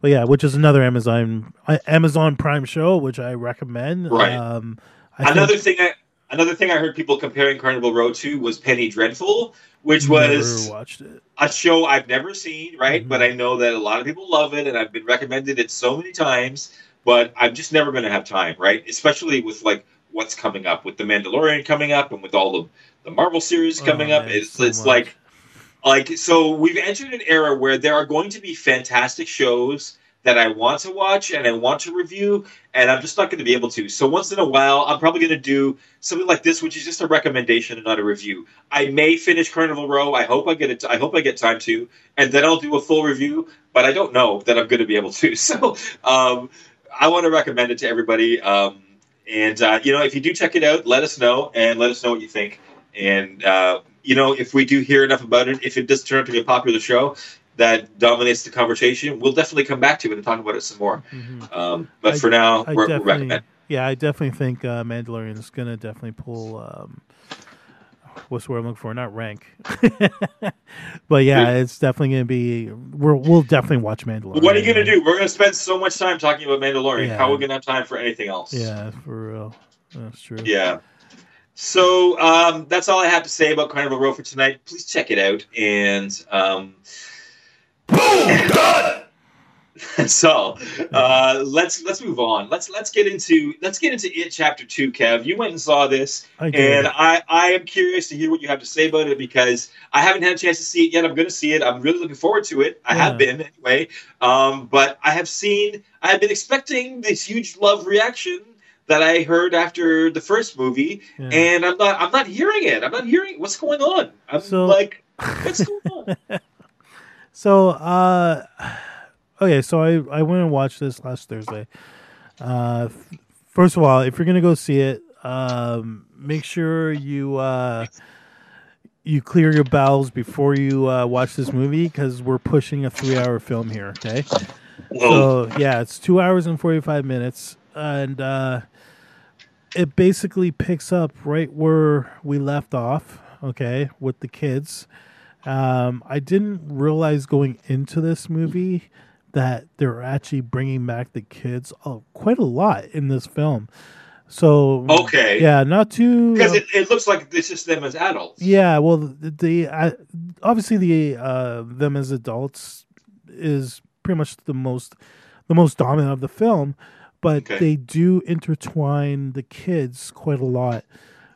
but yeah, which is another Amazon uh, Amazon Prime show, which I recommend. Right. Um, I another think thing I another thing I heard people comparing Carnival Row to was Penny Dreadful, which was watched it. a show I've never seen, right? Mhm. But I know that a lot of people love it, and I've been recommended it so many times. But I'm just never going to have time, right? Especially with like what's coming up, with the Mandalorian coming up, and with all the the Marvel series coming Oh, up. man, It's so it's much. like like so we've entered an era where there are going to be fantastic shows that I want to watch and I want to review, and I'm just not going to be able to. So once in a while, I'm probably going to do something like this, which is just a recommendation and not a review. I may finish Carnival Row. I hope I get it. I hope I get time to, and then I'll do a full review. But I don't know that I'm going to be able to. So um, I want to recommend it to everybody. Um, and uh, you know, if you do check it out, let us know and let us know what you think. And uh, you know, if we do hear enough about it, if it does turn out to be a popular show that dominates the conversation, we'll definitely come back to it and talk about it some more. Mhm. Um, but I- for now, I we're, we're recommending. yeah, I definitely think uh, Mandalorian is gonna definitely pull. Um, what's the word I'm looking for? Not rank, but yeah, it's definitely gonna be. We're, we'll definitely watch Mandalorian. What are you going to do? We're going to spend so much time talking about Mandalorian. Yeah. How are we going to have time for anything else? Yeah, for real. That's true. Yeah. So um, that's all I have to say about Carnival Row for tonight. Please check it out. And um, so uh, let's let's move on. Let's let's get into let's get into it chapter two. Kev, you went and saw this, I and I I am curious to hear what you have to say about it because I haven't had a chance to see it yet. I'm going to see it. I'm really looking forward to it. I have been anyway. Um, but I have seen. I have been expecting this huge love reaction that I heard after the first movie, Yeah. and I'm not. I'm not hearing it. I'm not hearing what's going on. I'm So- like, what's going on? So, uh, okay, so I, I went and watched this last Thursday. Uh, f- first of all, if you're gonna go see it, um, make sure you uh, you clear your bowels before you uh, watch this movie because we're pushing a three-hour film here. Okay, Whoa. so yeah, it's two hours and forty-five minutes, and uh, it basically picks up right where we left off. Okay, with the kids. Um, I didn't realize going into this movie that they're actually bringing back the kids uh, quite a lot in this film. So Okay. yeah, not too Because it, it looks like this is them as adults. yeah, well, the, the uh, obviously the uh, them as adults is pretty much the most the most dominant of the film, but Okay. they do intertwine the kids quite a lot.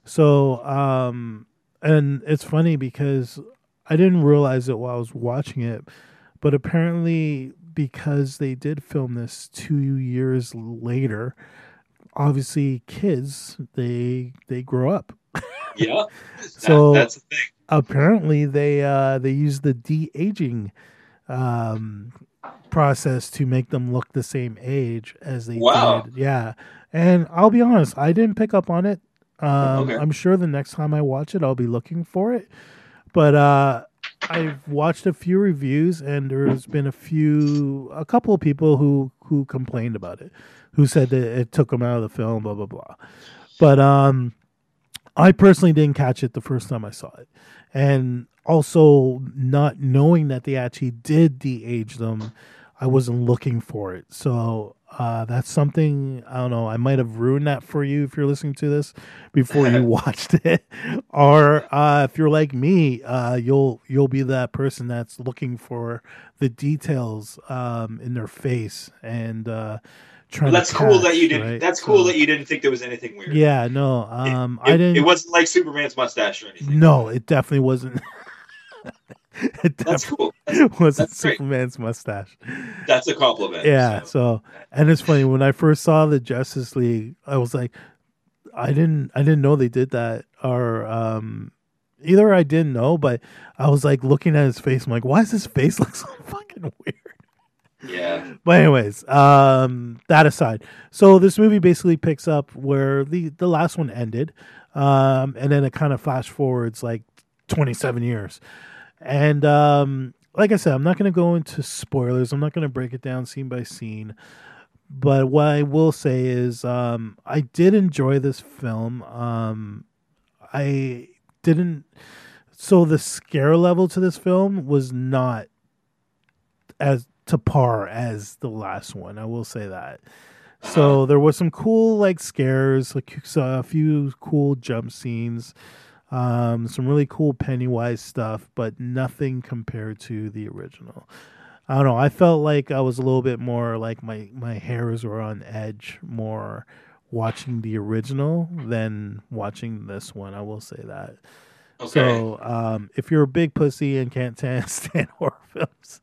So, um, and it's funny because I didn't realize it while I was watching it, but apparently because they did film this two years later, obviously kids they they grow up. Yeah. That- So- that's the thing. Apparently they uh they use the de aging um process to make them look the same age as they Wow. did. Yeah. And I'll be honest, I didn't pick up on it. Um Okay. I'm sure the next time I watch it I'll be looking for it. But uh I've watched a few reviews and there's been a few a couple of people who who complained about it, who said that it took them out of the film, blah blah blah. But um I personally didn't catch it the first time I saw it. And also not knowing that they actually did de-age them, I wasn't looking for it. So uh, that's something I don't know. I might have ruined that for you if you're listening to this before you watched it, or uh, if you're like me, uh, you'll you'll be that person that's looking for the details um, in their face and uh, trying. Well, that's to cool that you didn't. right? That's cool So- that you didn't think there was anything weird. Yeah, no, um, It, I didn't. It wasn't like Superman's mustache or anything. No, it definitely wasn't. it That's cool. That's, wasn't that's great. Superman's mustache. that's a compliment. Yeah, so. so and it's funny when I first saw the Justice League, I was like, I didn't, I didn't know they did that, or um, either I didn't know, but I was like looking at his face. I'm like, why does his face look so fucking weird? yeah. But anyways, um, that aside, so this movie basically picks up where the the last one ended, um, and then it kind of flash forwards like 27 years, and um, like I said, I'm not going to go into spoilers. I'm not going to break it down scene by scene. But what I will say is, um, I did enjoy this film. Um, I didn't. So the scare level to this film was not as to par as the last one. I will say that. So there was some cool like scares, like a few cool jump scenes, um, some really cool Pennywise stuff, but nothing compared to the original. I don't know. I felt like I was a little bit more like my my hairs were on edge more watching the original than watching this one. I will say that. Okay. So, um, if you're a big pussy and can't stand, horror films,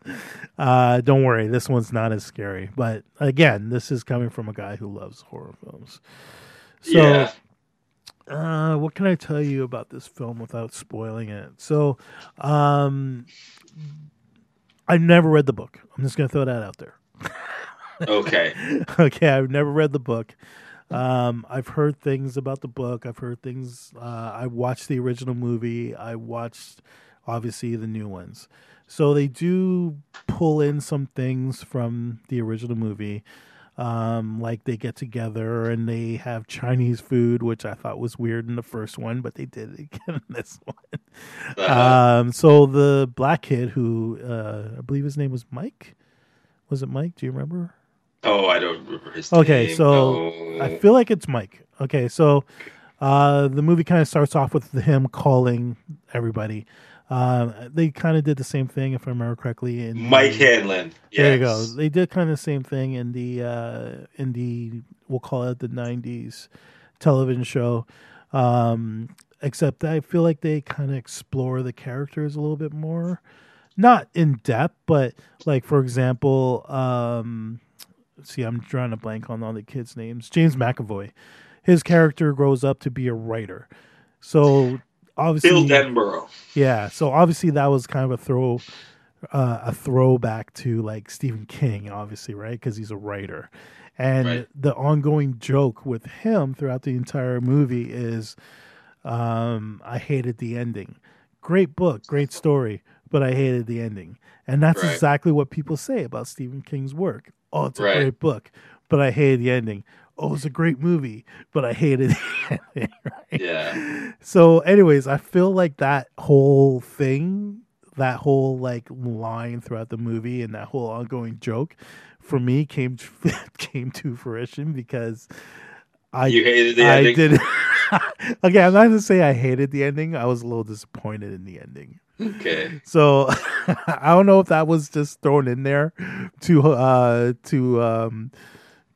uh, don't worry. This one's not as scary. But again, this is coming from a guy who loves horror films. So, yeah. Uh, what can I tell you about this film without spoiling it? So, um, I've never read the book. I'm just gonna throw that out there. Okay. okay, I've never read the book. Um, I've heard things about the book. I've heard things. Uh, I watched the original movie. I watched, obviously, the new ones. So they do pull in some things from the original movie. Um, like they get together and they have Chinese food, which I thought was weird in the first one, but they did it again in this one. Uh-huh. Um, so the black kid who uh, I believe his name was Mike. Was it Mike? Do you remember? oh, I don't remember his Okay, name. so No. I feel like it's Mike. Okay, so uh, the movie kind of starts off with him calling everybody. Um, they kind of did the same thing, if I remember correctly. In Mike the, Hanlon. There you go. They did kind of the same thing in the uh, in the we'll call it the '90s television show. Um, except I feel like they kind of explore the characters a little bit more, not in depth, but like for example, um, see, I'm drawing a blank on all the kids' names. James McAvoy, his character grows up to be a writer, so obviously Bill Denbrough. yeah, so obviously that was kind of a throw, uh, a throwback to like Stephen King, obviously, right? Because he's a writer, and Right. the ongoing joke with him throughout the entire movie is, um, I hated the ending. Great book, great story, but I hated the ending, and that's Right. exactly what people say about Stephen King's work. Oh, it's a Right. great book, but I hated the ending. Oh, it's a great movie, but I hated ending. Right? Yeah. So, anyways, I feel like that whole thing, that whole like line throughout the movie, and that whole ongoing joke, for me came to, came to fruition because I you hated the I ending. did. okay, I'm not gonna say I hated the ending. I was a little disappointed in the ending. Okay. So I don't know if that was just thrown in there to uh to um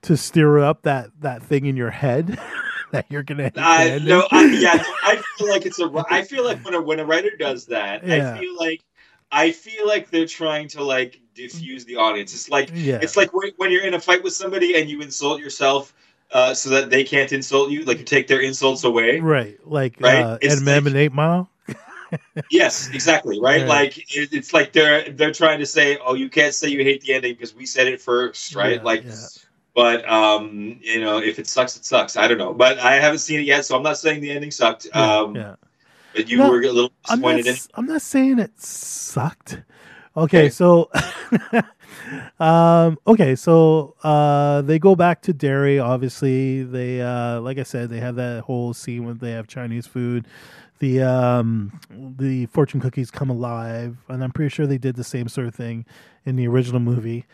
to stir up that that thing in your head that you're gonna. I ending. no, I, yeah, I feel like it's a. I feel like when a when a writer does that, Yeah. I feel like I feel like they're trying to like diffuse the audience. It's like yeah, it's like when, when you're in a fight with somebody and you insult yourself uh, so that they can't insult you, like you take their insults away. right, like Right? uh, Eminem and Eight Mile. Yes, exactly. Right? Yeah. Like it, it's like they're they're trying to say, oh, you can't say you hate the ending because we said it first, right? Yeah, like. yeah. But um, you know, if it sucks, it sucks. I don't know, but I haven't seen it yet, so I'm not saying the ending sucked. Yeah, um, yeah. But you No, were a little I'm not. disappointed in. s- I'm not saying it sucked. Okay, Okay. so, um, okay, so uh, they go back to Derry. Obviously, they uh, like I said, they have that whole scene where they have Chinese food. The um, the fortune cookies come alive, and I'm pretty sure they did the same sort of thing in the original movie.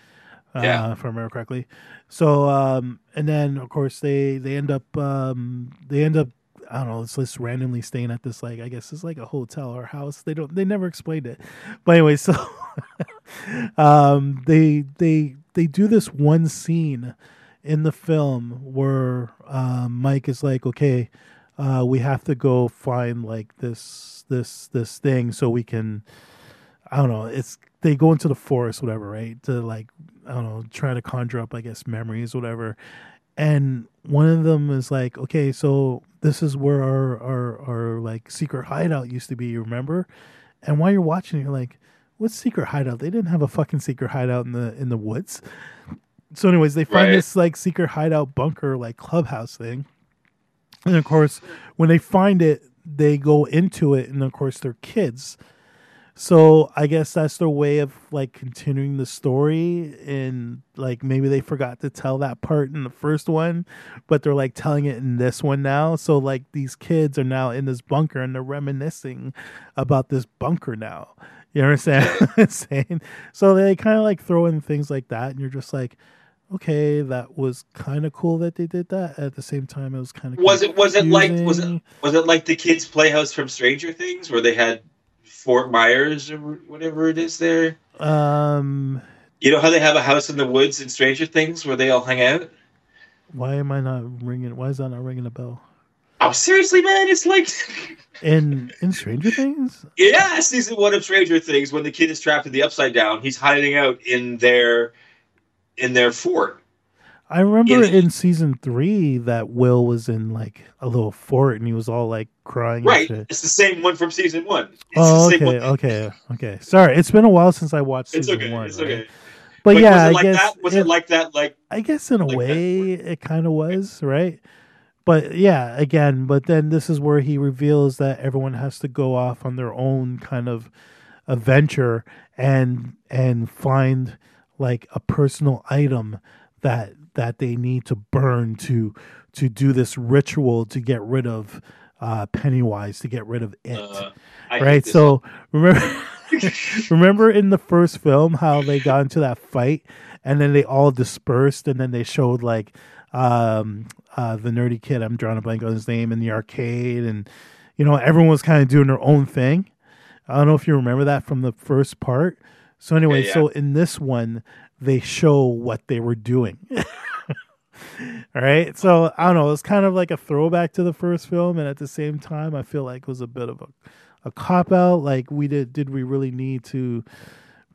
Uh, Yeah. if I remember correctly. So, um, and then of course they they end up um, they end up I don't know, it's just randomly staying at this like I guess it's like a hotel or house. They don't they never explained it. But anyway, so um they they they do this one scene in the film where um, Mike is like, okay, uh, we have to go find like this this this thing so we can I don't know, it's they go into the forest, whatever, right? To like I don't know, try to conjure up, I guess, memories, whatever. And one of them is like, okay, so this is where our our, our like secret hideout used to be, you remember? And while you're watching, you're like, what's secret hideout? They didn't have a fucking secret hideout in the in the woods. So, anyways, they find Right. this like secret hideout bunker, like clubhouse thing. And of course, when they find it, they go into it, and of course, they're kids. So I guess that's their way of like continuing the story, and like maybe they forgot to tell that part in the first one, but they're like telling it in this one now. So like these kids are now in this bunker and they're reminiscing about this bunker now. You understand what I'm saying? So they kind of like throw in things like that, and you're just like, okay, that was kind of cool that they did that. At the same time, it was kind of Was it was it like was it was it like the kids' playhouse from Stranger Things where they had Fort Myers or whatever it is there? Um, You know how they have a house in the woods in Stranger Things where they all hang out? why am I not ringing? Why is that not ringing a bell? Oh, seriously, man, it's like In in Stranger Things, yeah, season one of Stranger Things when the kid is trapped in the Upside Down, he's hiding out in their in their fort. I remember In- in season three that Will was in like a little fort and he was all like crying. Right, And shit. it's the same one from season one. It's Oh, the same okay, one. okay, okay. Sorry, it's been a while since I watched It's season okay. one. It's right? okay. But, yeah, was it I like guess that? Was it like that? Like I guess in a like way it kind of was, right? But yeah, again, but then this is where he reveals that everyone has to go off on their own kind of adventure and and find like a personal item that that they need to burn to to do this ritual to get rid of uh Pennywise to get rid of it. Uh, right? so remember remember in the first film how they got into that fight and then they all dispersed and then they showed like um uh the nerdy kid i'm drawing a blank on his name in the arcade and you know everyone was kind of doing their own thing. I don't know if you remember that from the first part. So anyway Yeah, yeah. so in this one they show what they were doing all right so i don't know it's kind of like a throwback to the first film and at the same time i feel like it was a bit of a a cop out like we did did we really need to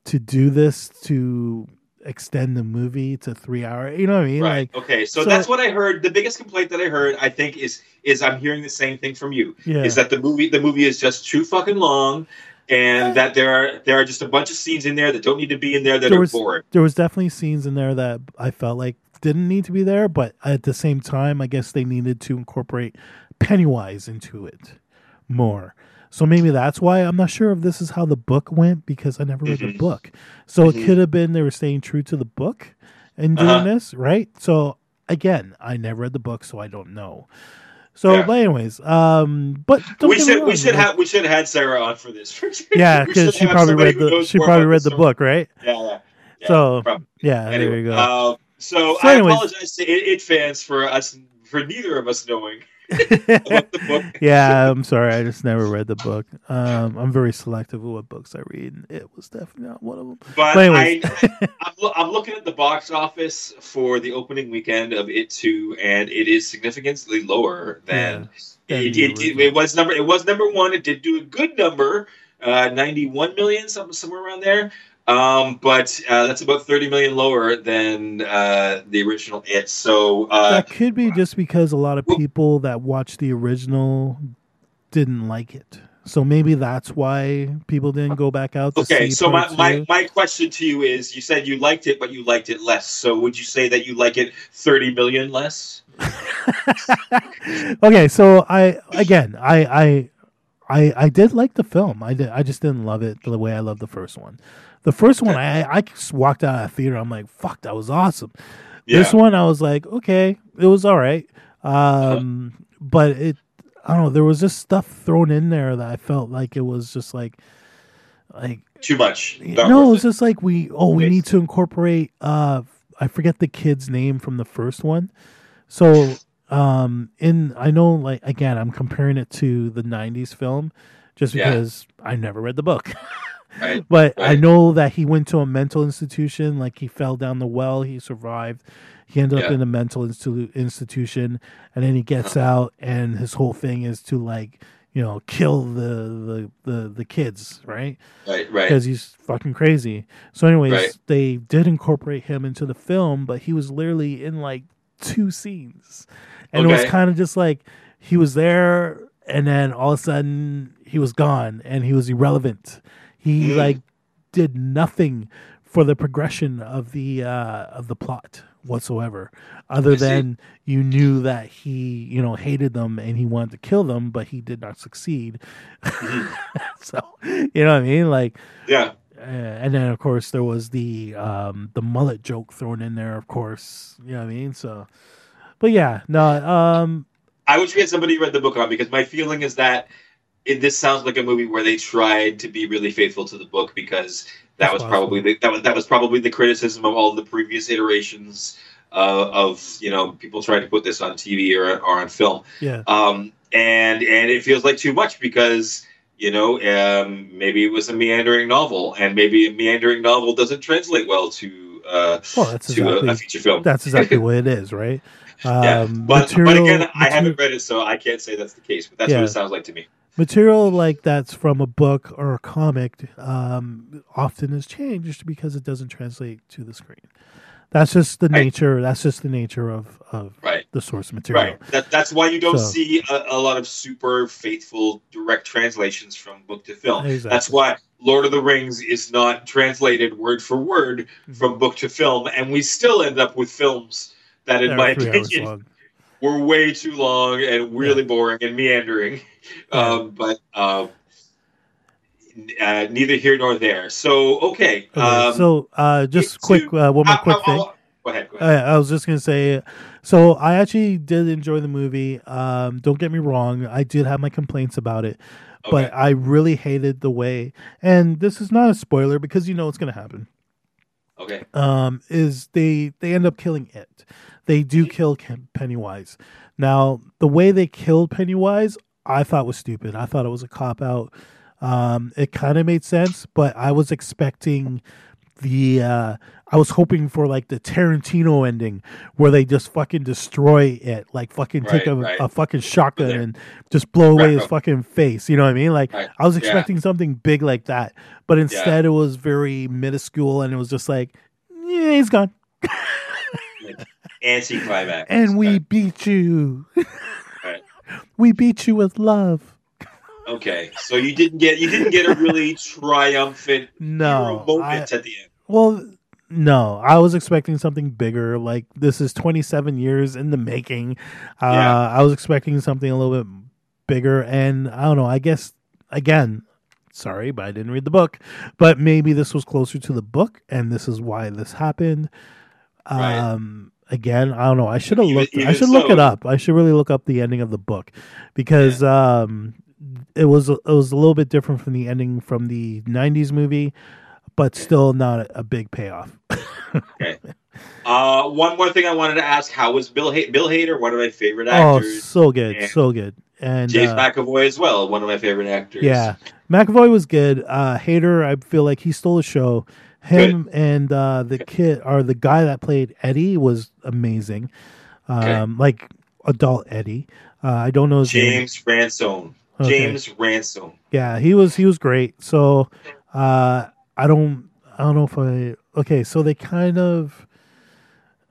to do this to extend the movie to three hour you know what i mean Right. like okay. So, so- that's what I heard. The biggest complaint that I heard, I think, is is I'm hearing the same thing from you. yeah Is that the movie the movie is just too fucking long, and that there are there are just a bunch of scenes in there that don't need to be in there that There are was- boring. there was definitely scenes in there that i felt like didn't need to be there but at the same time i guess they needed to incorporate pennywise into it more so maybe that's why i'm not sure if this is how the book went because i never read the Mhm. book so Mhm. it could have been they were staying true to the book and doing Uh-huh. this right so again i never read the book so i don't know so Yeah. but anyways um but We should we should have we should have had Sarah on for this. yeah because she probably read the she probably read the story. book right Yeah, yeah. yeah So, probably. yeah anyway, there you go uh, so, So I apologize to it, it fans for us for neither of us knowing about the book. yeah, I'm sorry. I just never read the book. Um, I'm very selective with what books I read, and it was definitely not one of them. But, But. I, I'm, lo- I'm looking at the box office for the opening weekend of It Two, and it is significantly lower than Yeah, it, it, it, it was number. It was number one. It did do a good number, uh, 91 million, something somewhere around there. Um, but uh, that's about 30 million lower than uh, the original It. So uh, that could be just because a lot of people that watched the original didn't like it. So maybe that's why people didn't go back out to Okay, so my, my, my question to you is you said you liked it, but you liked it less. So would you say that you like it 30 million less? okay, so I again, I I I I did like the film. I did. I just didn't love it the way I loved the first one. The first one, I I just walked out of the theater. I'm like, fuck, that was awesome. This one, I was like, okay, it was all right. Um, but it, I don't know, there was just stuff thrown in there that I felt like it was just like, like Too much. Not no, it's just like we oh we need to incorporate uh I forget the kid's name from the first one. So um in I know like again I'm comparing it to the 90s film just Yeah. because I never read the book. Right, but I know that he went to a mental institution like he fell down the well, he survived. He ended up in a mental institu- institution and then he gets uh-huh. out and his whole thing is to like you know kill the the the, the kids, right? Right, right. because he's fucking crazy. So, anyways, Right. they did incorporate him into the film, but he was literally in like two scenes, and it was kind of just like he was there, and then all of a sudden he was gone, and he was irrelevant. He Mm. like did nothing for the progression of the uh, of the plot whatsoever, other than you knew that he you know hated them and he wanted to kill them, but he did not succeed. Mhm. so you know what I mean, like Yeah. uh, and then of course there was the um the mullet joke thrown in there of course you know what i mean so but yeah no um I wish we had somebody read the book on because my feeling is that it, this sounds like a movie where they tried to be really faithful to the book because that That's was possible. probably the, that was that was probably the criticism of all the previous iterations uh, of you know people trying to put this on TV or, or on film. yeah um, and and it feels like too much because you know um, maybe it was a meandering novel, and maybe a meandering novel doesn't translate well to uh, well that's to a, exactly a feature film. that's exactly what it is right yeah, um but, but material, again, I haven't read it, so I can't say that's the case. But that's Yeah. what it sounds like to me. Material like that's from a book or a comic um often is changed because it doesn't translate to the screen that's just the Right. nature that's just the nature of of Right. the source material Right. That, that's why you don't So- see a, a lot of super faithful direct translations from book to film. Exactly. That's why Lord of the Rings is not translated word for word from book to film, and we still end up with films that, in They're my opinion. Were way too long and really boring and meandering. Yeah. Um, but um, uh, neither here nor there. So okay. Okay, um, so uh just to- quick uh, one more quick how- thing how- go ahead. Go ahead. I, I was just gonna say, so I actually did enjoy the movie. Um, don't get me wrong, I did have my complaints about it, but I really hated the way. And this is not a spoiler because you know what's gonna happen. okay. Um, is they they end up killing it. They do kill Ken- Pennywise. Now the way they killed Pennywise, I thought was stupid. I thought it was a cop out. Um, it kind of made sense, but I was expecting the uh I was hoping for like the Tarantino ending where they just fucking destroy it, like fucking take a, right. a fucking shotgun and just blow away his right. fucking face. You know what I mean? Like Right. I was Yeah. expecting something big like that, but instead it was very minuscule and it was just like, yeah, he's gone, Anticlimax. and we Right. beat you. Right. We beat you with love. Okay, so you didn't get you didn't get a really triumphant No, moment I- at the end. Well, no, I was expecting something bigger. Like this is 27 years in the making. Uh, Yeah. I was expecting something a little bit bigger, and I don't know. I guess again, sorry, but I didn't read the book. But maybe this was closer to the book, and this is why this happened. Right. Um, again, I don't know. I should have Even- looked. I even should look it up. I should really look up the ending of the book because um, it was it was a little bit different from the ending from the '90s movie, but still not a, big payoff. Okay. Uh, one more thing I wanted to ask: How was Bill Hay- Bill Hader? One of my favorite actors. Oh, so good, And so good. And James uh, McAvoy as well, one of my favorite actors. Yeah, McAvoy was good. Uh, Hader, I feel like he stole the show. Him and uh, the kid, or the guy that played Eddie, was amazing. Um, Okay. like adult Eddie. Uh, I don't know his name. James Ransone. Okay. James Ransone. Yeah, he was he was great. So uh, I don't I don't know if I okay. So they kind of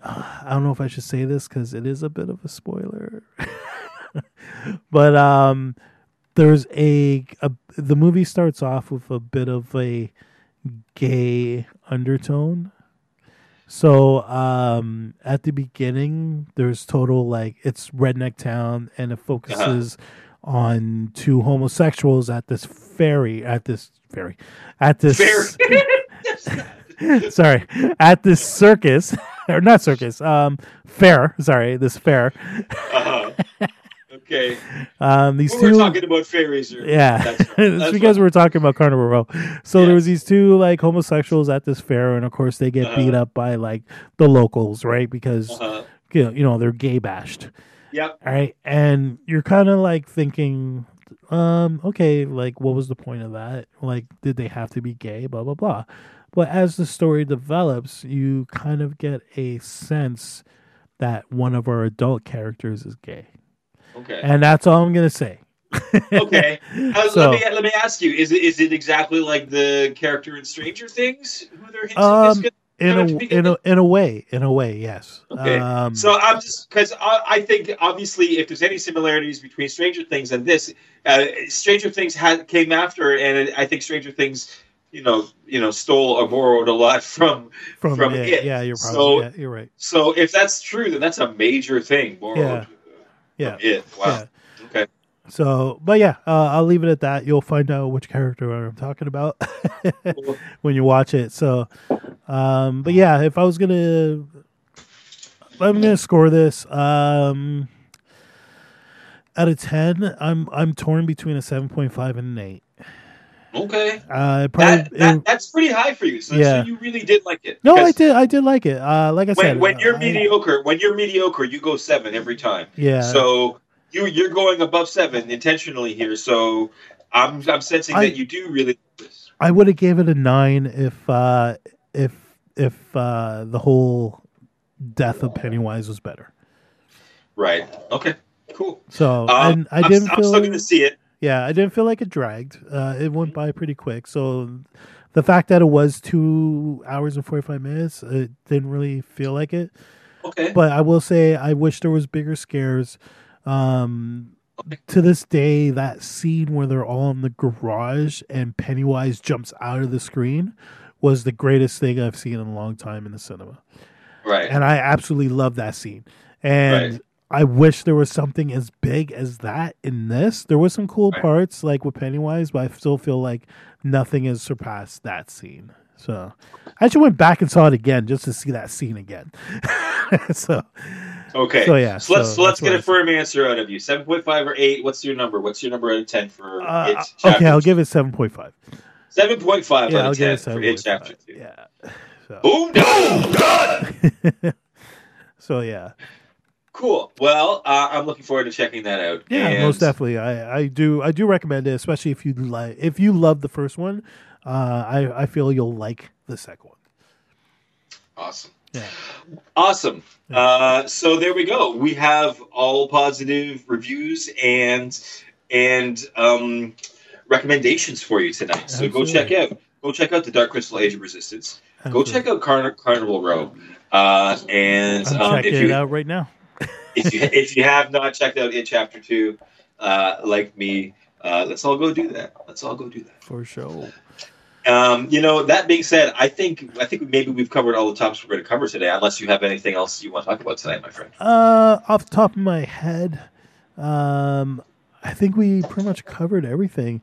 I don't know if I should say this because it is a bit of a spoiler. but um, there's a, a the movie starts off with a bit of a gay undertone. So um, at the beginning, there's total like it's redneck town, and it focuses on two homosexuals at this ferry at this ferry at this sorry at this circus or not circus um fair sorry this fair Uh-huh. Okay. um these When two we're talking about fairies. Or, yeah, That's, it's that's because we're talking about Carnival Row. So Yeah. there was these two like homosexuals at this fair, and of course they get beat Uh-huh. up by like the locals, right? Because Uh-huh. you know, you know they're gay bashed. Yep. All right, and you're kind of like thinking, um, okay, like what was the point of that? Like, did they have to be gay? Blah blah blah. But as the story develops, you kind of get a sense that one of our adult characters is gay, Okay. and that's all I'm gonna say. okay. Uh, So- let me let me ask you: Is it is it exactly like the character in Stranger Things who they're hinting Um, is gonna- in a in a in a way, in a way, yes. Okay. Um, So I'm just because I, I think obviously if there's any similarities between Stranger Things and this, uh, Stranger Things had came after, and I think Stranger Things, you know, you know, stole or borrowed a lot from. from, from yeah, it. yeah, you're So- probably yeah, you're right. So if that's true, then that's a major thing borrowed. Yeah. Yeah, it. Wow. yeah. Okay. So, but yeah, uh, I'll leave it at that. You'll find out which character I'm talking about when you watch it. So, um, but yeah, if I was gonna, I'm gonna score this um, out of ten. I'm I'm torn between a seven point five and an eight. Okay. Uh, probably. That, that, it- that's pretty high for you. So, Yeah. so you really did like it. no, I did. I did like it. Uh, like I When, said, when you're I- mediocre, when you're mediocre, you go seven every time. yeah. So you you're going above seven intentionally here. So I'm I'm sensing I- that you do really. I would have gave it a nine if uh, if if uh, the whole death of Pennywise was better. Right. Okay. Cool. So Um, and I I'm, didn't I'm feel still going to see it. Yeah I didn't feel like it dragged. Uh, it went by pretty quick. So the fact that it was two hours and forty five minutes, it didn't really feel like it. Okay. But I will say I wish there was bigger scares. Um, Okay. to this day, that scene where they're all in the garage and Pennywise jumps out of the screen was the greatest thing I've seen in a long time in the cinema. right. And I absolutely love that scene. And Right. I wish there was something as big as that in this. There was some cool Right. parts like with Pennywise, but I still feel like nothing has surpassed that scene. So I actually went back and saw it again just to see that scene again. so Okay. so, yeah, So let's so so let's get a firm answer out of you. Seven point five or eight? What's your number? What's your number out of ten for uh, it? okay, I'll two? give it seven point five. seven point five Yeah, out I'll of ten it for it chapter two. Yeah. So, Boom! Boom! Done. so yeah. Cool. Well, uh, I'm looking forward to checking that out. Yeah, And- most definitely. I, I do I do recommend it, especially if you like if you love the first one. Uh, I I feel you'll like the second one. Awesome. Yeah. Awesome. Yeah. Uh, so there we go. We have all positive reviews and and um, recommendations for you tonight. So go check out go check out the Dark Crystal Age of Resistance. Go check out Carn- Carnival Row. Uh, and um, checking if it you out right now. If you if you have not checked out it chapter two, uh, like me, uh, let's all go do that. Let's all go do that. For sure. Um, you know, that being said, I think I think maybe we've covered all the topics we're going to cover today. Unless you have anything else you want to talk about tonight, my friend. Uh, off the top of my head, um, I think we pretty much covered everything.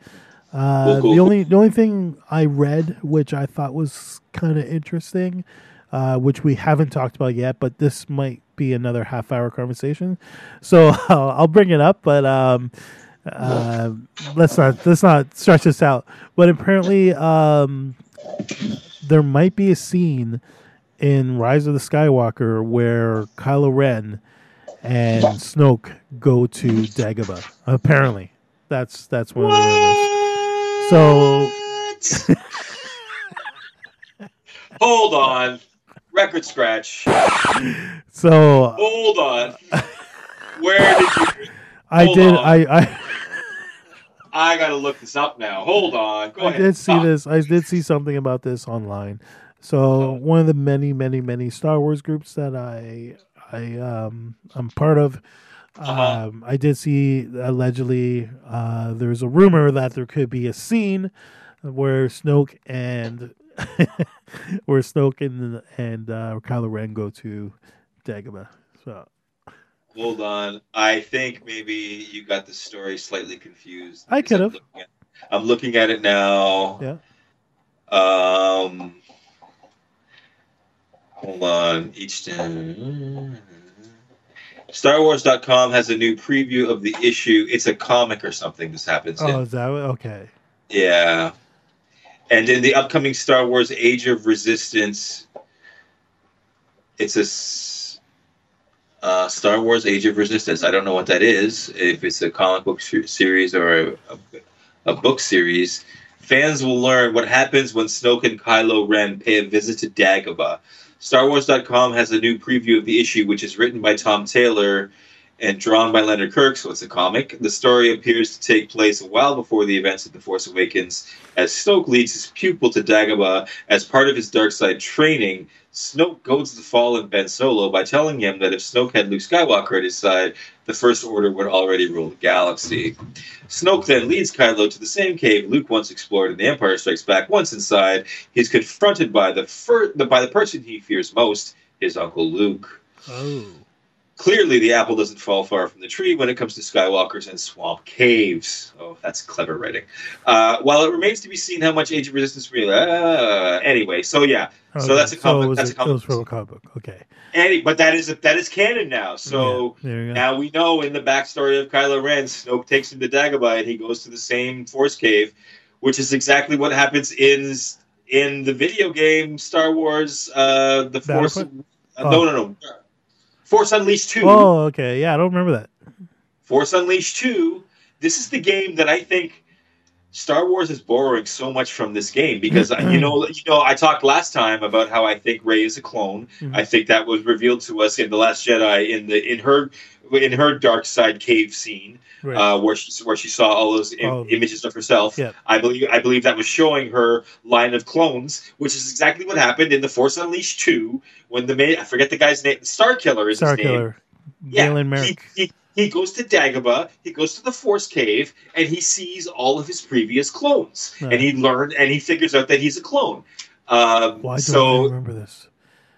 Uh, Cool, cool, the cool. only the only thing I read, which I thought was kind of interesting, uh, which we haven't talked about yet, but this might be another half hour conversation, so I'll, I'll bring it up. But um, uh, let's not let's not stretch this out. But apparently, um, there might be a scene in Rise of the Skywalker where Kylo Ren and Snoke go to Dagobah. Apparently, that's that's one of the rumors. So hold on, record scratch. So hold on. Where did you? I did. on. I I, I gotta look this up now. Hold on. Go I ahead. did see Talk. this. I did see something about this online. So Oh. one of the many, many, many Star Wars groups that I I um I'm part of. Uh-huh. Um, I did see allegedly uh, there's a rumor that there could be a scene where Snoke and where Snoke and and uh, Kylo Ren go to Dagobah. So Hold on. I think maybe you got the story slightly confused. I could've. looking at- I'm looking at it now. Yeah. Um. Hold on. Each time. StarWars.com has a new preview of the issue. It's a comic or something. This happens. in. oh, is that okay? Yeah. And in the upcoming Star Wars Age of Resistance, it's a uh, Star Wars Age of Resistance. I don't know what that is, if it's a comic book series or a, a, a book series. Fans will learn what happens when Snoke and Kylo Ren pay a visit to Dagobah. StarWars.com has a new preview of the issue, which is written by Tom Taylor and drawn by Leonard Kirk, so it's a comic. The story appears to take place a while before the events of The Force Awakens, as Snoke leads his pupil to Dagobah as part of his dark side training. Snoke goads the fallen Ben Solo by telling him that if Snoke had Luke Skywalker at his side, the First Order would already rule the galaxy. Snoke then leads Kylo to the same cave Luke once explored in The Empire Strikes Back. Once inside, he's confronted by the, fir- by the person he fears most, his uncle Luke. Oh, Clearly, the apple doesn't fall far from the tree when it comes to Skywalkers and swamp caves. Oh, that's clever writing. Uh, while it remains to be seen how much Age of Resistance really. Uh, anyway, so yeah, So that's a So comic- was, that's a a, comic it was from a comic book. Okay. any, but that is that is canon now. So Yeah, there you go. now we know in the backstory of Kylo Ren, Snoke takes him to Dagobah and he goes to the same Force cave, which is exactly what happens in in the video game Star Wars. Uh, the Force. Uh, Battlefront? No, no, no. Force Unleashed two. oh, okay. Yeah, I don't remember that. Force Unleashed 2, this is the game that I think Star Wars is borrowing so much from this game because you know you know I talked last time about how I think Rey is a clone. Mhm. I think that was revealed to us in the Last Jedi in the in her in her dark side cave scene Right. uh, where she where she saw all those Im- Oh. images of herself. Yeah. I believe I believe that was showing her line of clones, which is exactly what happened in the Force Unleashed 2 when the main I forget the guy's name Star Killer is Star his name. Killer. Yeah, Galen he, Marek. he, he goes to Dagobah, he goes to the Force Cave, and he sees all of his previous clones. Right. And he learned, and he figures out that he's a clone. Um, Why I so, remember this?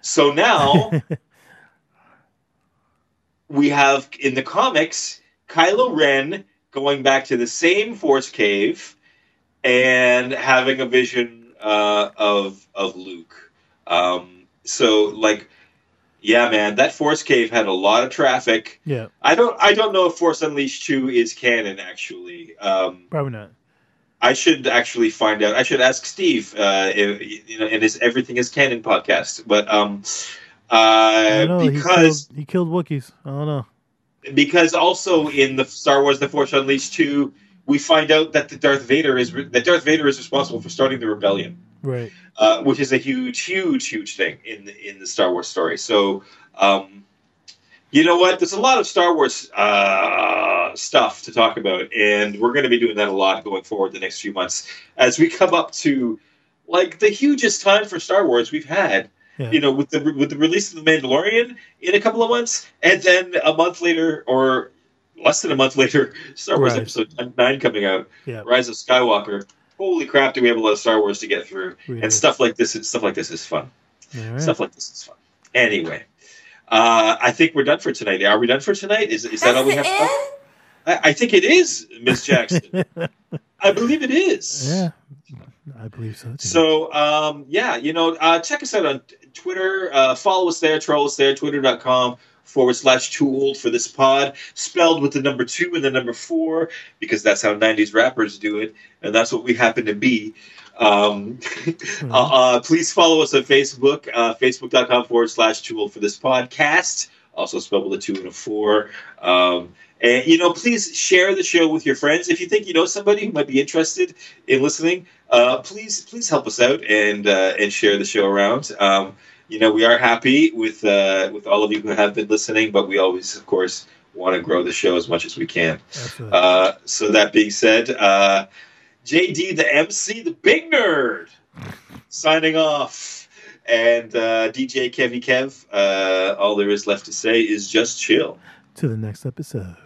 so now we have in the comics Kylo Ren going back to the same Force Cave and having a vision uh, of of Luke. Um, so, like, yeah, man, that Force Cave had a lot of traffic. yeah, I don't I don't know if Force Unleashed 2 is canon actually. Um, probably not. I should actually find out. I should ask Steve uh, if, you know in his Everything is Canon podcast. But um I uh, don't know. because he killed, he killed Wookiees. I don't know. because also in the Star Wars The Force Unleashed 2 we find out that the Darth Vader is re- that Darth Vader is responsible for starting the rebellion. Right. uh, which is a huge, huge, huge thing in the, in the Star Wars story. So, um, you know what? There's a lot of Star Wars uh, stuff to talk about, and we're going to be doing that a lot going forward the next few months as we come up to like the hugest time for Star Wars we've had. Yeah. You know, with the with the release of the Mandalorian in a couple of months, and then a month later, or less than a month later, Star Wars Right. Episode Nine coming out, Yeah. Rise of Skywalker. Holy crap! Do we have a lot of Star Wars to get through? Really. and stuff like this stuff like this is fun All right. stuff like this is fun anyway uh, i think we're done for tonight are we done for tonight is, is that all we have to talk- I, I think it is miss jackson i believe it is yeah, I believe so. Too. so um, yeah you know uh, check us out on twitter uh, follow us there troll us there twitter.com forward slash too old for this pod spelled with the number two and the number four because that's how 90s rappers do it and that's what we happen to be Um, uh, uh, please follow us on Facebook, uh, facebook.com forward slash tool for this podcast. Also spelled with a two and a four. Um, and, you know, please share the show with your friends. If you think you know somebody who might be interested in listening, uh, please please help us out and uh, and share the show around. Um, you know, we are happy with uh, with all of you who have been listening, but we always, of course, want to grow the show as much as we can. Uh, so that being said, uh, JD the MC, the big nerd, signing off, and uh, DJ Kevy Kev. Uh, all there is left to say is just chill. To the next episode.